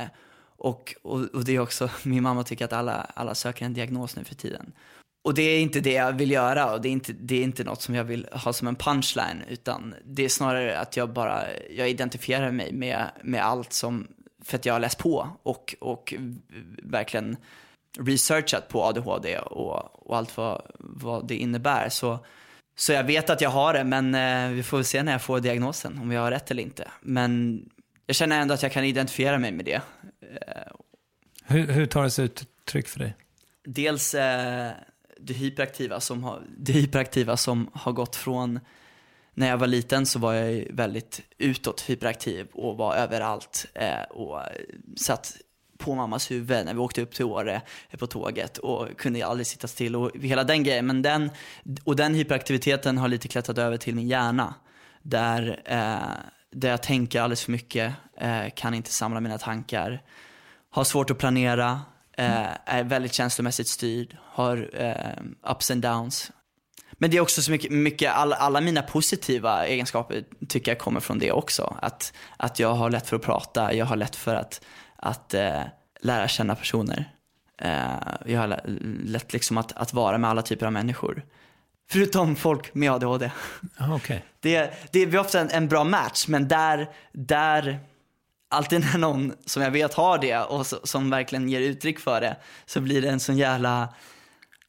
och, och, och det är också, min mamma tycker att alla, alla söker en diagnos nu för tiden. Och det är inte det jag vill göra och det är inte, det är inte något som jag vill ha som en punchline. Utan det är snarare att jag bara, jag identifierar mig med, med allt som, för att jag har läst på och, och verkligen researchat på ADHD och, och allt vad, vad det innebär. Så, så jag vet att jag har det, men eh, vi får väl se när jag får diagnosen, om jag har rätt eller inte. Men jag känner ändå att jag kan identifiera mig med det. Hur, hur tar det sig uttryck för dig? Dels eh, det, hyperaktiva som har, det hyperaktiva som har gått från när jag var liten så var jag väldigt utåt hyperaktiv och var överallt eh, och satt på mammas huvud när vi åkte upp till Åre eh, på tåget och kunde aldrig sitta still och hela den grejen. Men den, och den hyperaktiviteten har lite klättrat över till min hjärna där, eh, där jag tänker alldeles för mycket, eh, kan inte samla mina tankar, har svårt att planera, är väldigt känslomässigt styrd, har eh, ups and downs. Men det är också så mycket, mycket alla, alla mina positiva egenskaper tycker jag kommer från det också. Att, att jag har lätt för att prata, jag har lätt för att, att eh, lära känna personer. Eh, jag har lä- lätt liksom att, att vara med alla typer av människor. Förutom folk med ADHD. Ah, Okej. Det, det är ofta en, en bra match, men där, där, alltid när någon som jag vet har det och så, som verkligen ger uttryck för det, så blir det en sån jävla,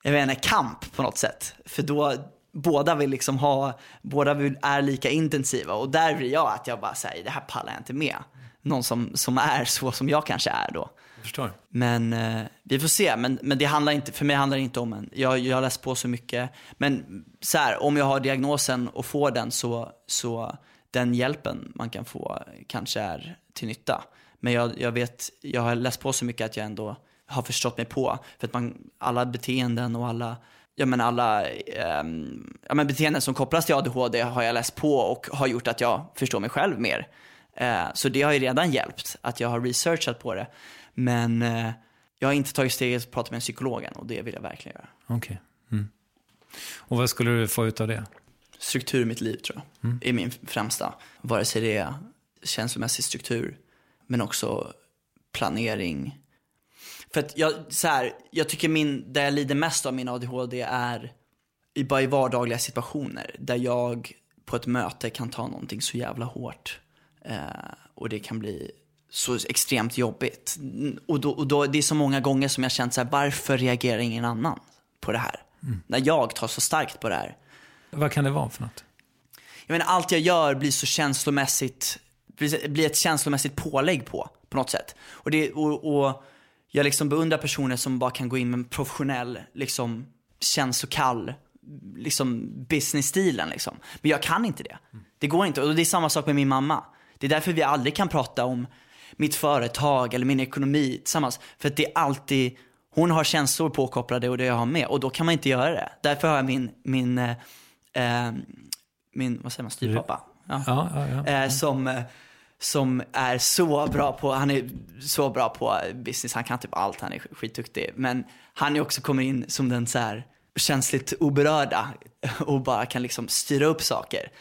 jag vet inte, kamp på något sätt. För då, båda vill liksom ha, båda vill, är lika intensiva och där blir jag att jag bara säger, det här pallar jag inte med. Någon som, som är så som jag kanske är då. Jag förstår. Men eh, vi får se. Men, men det handlar inte, för mig handlar det inte om en, jag, jag har läst på så mycket. Men så här, om jag har diagnosen och får den så, så den hjälpen man kan få kanske är till nytta. Men jag, jag vet, jag har läst på så mycket att jag ändå har förstått mig på. För att man, alla beteenden och alla, ja men alla ehm, ja men beteenden som kopplas till ADHD har jag läst på och har gjort att jag förstår mig själv mer. Eh, så det har ju redan hjälpt att jag har researchat på det. Men eh, jag har inte tagit steget att prata med en psykolog än och det vill jag verkligen göra. Okej. Mm. Och vad skulle du få ut av det? Struktur i mitt liv tror jag är min främsta. Vare sig det är känslomässig struktur men också planering. För att jag, så här, jag tycker min, där jag lider mest av min ADHD är i, bara i vardagliga situationer där jag på ett möte kan ta någonting så jävla hårt. Eh, och det kan bli så extremt jobbigt. Mm, Och, då, och då, det är så många gånger som jag känt så här, varför reagerar ingen annan på det här? När jag tar så starkt på det här. Vad kan det vara för något? Jag menar, allt jag gör blir så känslomässigt, blir blir ett känslomässigt pålägg på, på något sätt. Och, det, och, och jag liksom beundrar personer som bara kan gå in med en professionell, liksom känslokall, liksom business-stilen liksom. Men jag kan inte det. Det går inte. Och det är samma sak med min mamma. Det är därför vi aldrig kan prata om, mitt företag eller min ekonomi tillsammans. För att det är alltid, hon har känslor påkopplade och det jag har med och då kan man inte göra det. Därför har jag min, min, eh, eh, min vad säger man, styvpappa. Ja. Ja, ja, ja. Eh, som, eh, som är så bra på, han är så bra på business, han kan typ allt, han är skitduktig. Men han är också kommer in som den så här känsligt oberörda och bara kan liksom styra upp saker.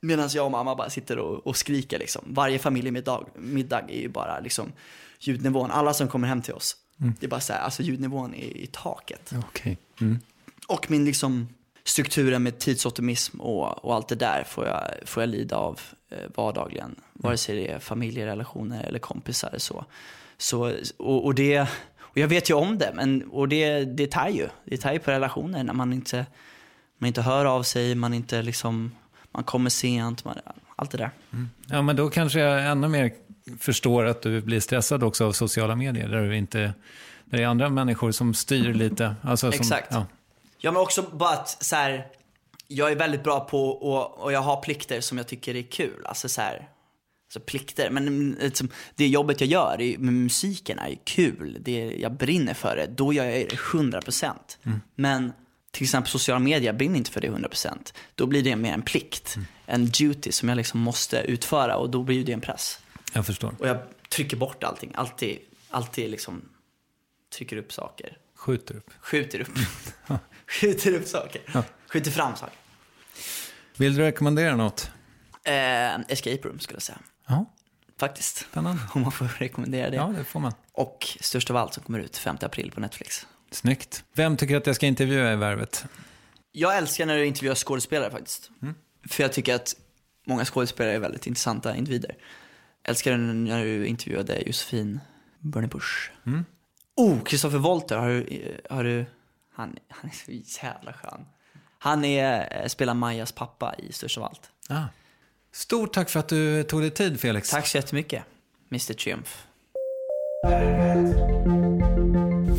Medan jag och mamma bara sitter och, och skriker liksom. Varje familjemiddag middag är ju bara liksom ljudnivån, alla som kommer hem till oss. Det är bara så här, alltså ljudnivån är i taket. Okej. Mm. Och min liksom strukturen med tidsoptimism och, och allt det där får jag, får jag lida av eh, vardagligen. Vare sig det är familjerelationer eller kompisar. Så. Så, och, och, det, och jag vet ju om det, men, och det, det tar ju. Det tar ju på relationer när man inte, man inte hör av sig, man inte liksom, man kommer sent, man, allt det där. Ja, men då kanske jag ännu mer förstår att du blir stressad också av sociala medier, där du inte... Där det är andra människor som styr lite. Alltså som, Exakt. Ja. Ja men också bara att så här, jag är väldigt bra på och, och jag har plikter som jag tycker är kul. Alltså så här, alltså plikter, men liksom, det jobbet jag gör det med musiken är ju kul. Det, jag brinner för det, då gör jag det 100%. Men till exempel sociala medier, brinner inte för det 100%. Då blir det mer en plikt, en duty som jag liksom måste utföra och då blir det en press. Jag förstår. Och jag trycker bort allting, alltid, alltid liksom trycker upp saker Skjuter upp. skjuter upp. skjuter upp saker. Skjuter fram saker. Vill du rekommendera något? Eh, escape room skulle jag säga. Ja, Faktiskt. spännande. Om man får rekommendera det. Ja, det får man. Och störst av allt som kommer ut 5 april på Netflix. Snyggt. Vem tycker att jag ska intervjua i Värvet? Jag älskar när du intervjuar skådespelare faktiskt. För jag tycker att många skådespelare är väldigt intressanta individer. Älskar när du intervjuade Josefin Bernie Busch. Oh, Christopher Walter, har du, har du han, han är så jävla skön. Han är, eh, spelar Majas pappa i Störst av allt. Ah. Stort tack för att du tog dig tid, Felix. Tack så jättemycket, Mr Triumph.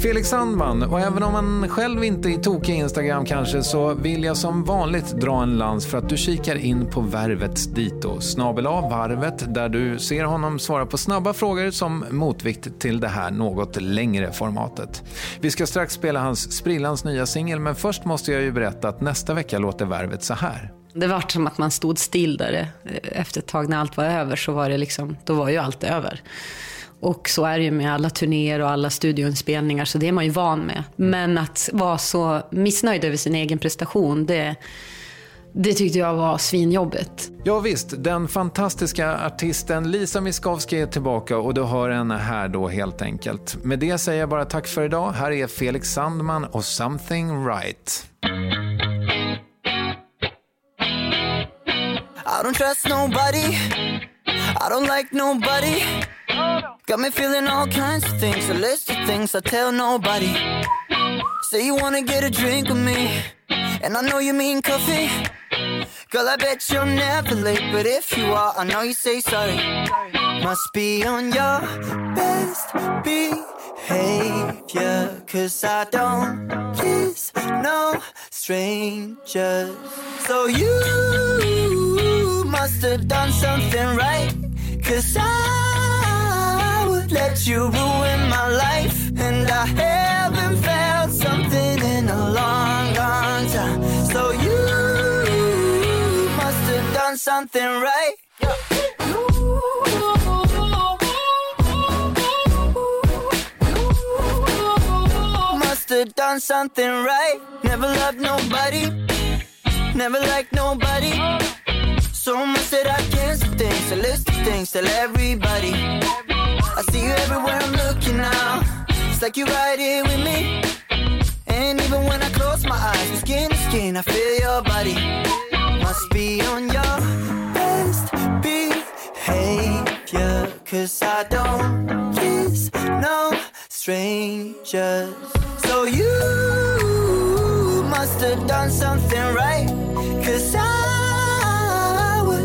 Felix Sandman, och även om man själv inte är tokig i Instagram kanske, så vill jag som vanligt dra en lans för att du kikar in på Värvets dito, snabel av Varvet, där du ser honom svara på snabba frågor som motvikt till det här något längre formatet. Vi ska strax spela hans sprillans nya singel, men först måste jag ju berätta att nästa vecka låter Värvet så här. Det var som att man stod still där. Eh, efter ett tag när allt var över så var det liksom, då var ju allt över. Och så är det ju med alla turnéer och alla studioinspelningar, så det är man ju van med. Men att vara så missnöjd över sin egen prestation, det, det tyckte jag var svinjobbigt. Ja, visst, den fantastiska artisten Lisa Miskovsky är tillbaka och du hör henne här då helt enkelt. Med det säger jag bara tack för idag. Här är Felix Sandman och Something Right. I don't trust nobody. I don't like nobody. Got me feeling all kinds of things, a list of things I tell nobody. Say you wanna get a drink with me, and I know you mean coffee. Girl, I bet you're never late, but if you are, I know you say sorry. Must be on your best behavior, cause I don't kiss no strangers. So you must have done something right, cause I would let you ruin my life, and I haven't felt something in a long, long time. So you must have done something right. Must have done something right. Never loved nobody. Never liked nobody. So much that I cancel things, a list of things, tell everybody. I see you everywhere I'm looking now. It's like you're right here with me. And even when I close my eyes, skin to skin, I feel your body. Must be on your best behavior. Cause I don't kiss no strangers. So you must have done something right. Cause I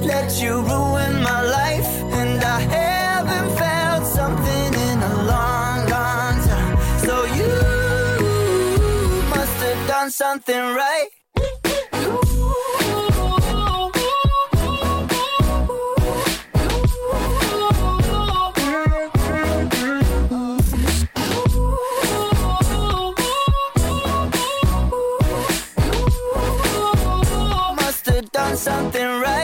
let you ruin my life, and I haven't felt something in a long, long time. So you must have done something right. something right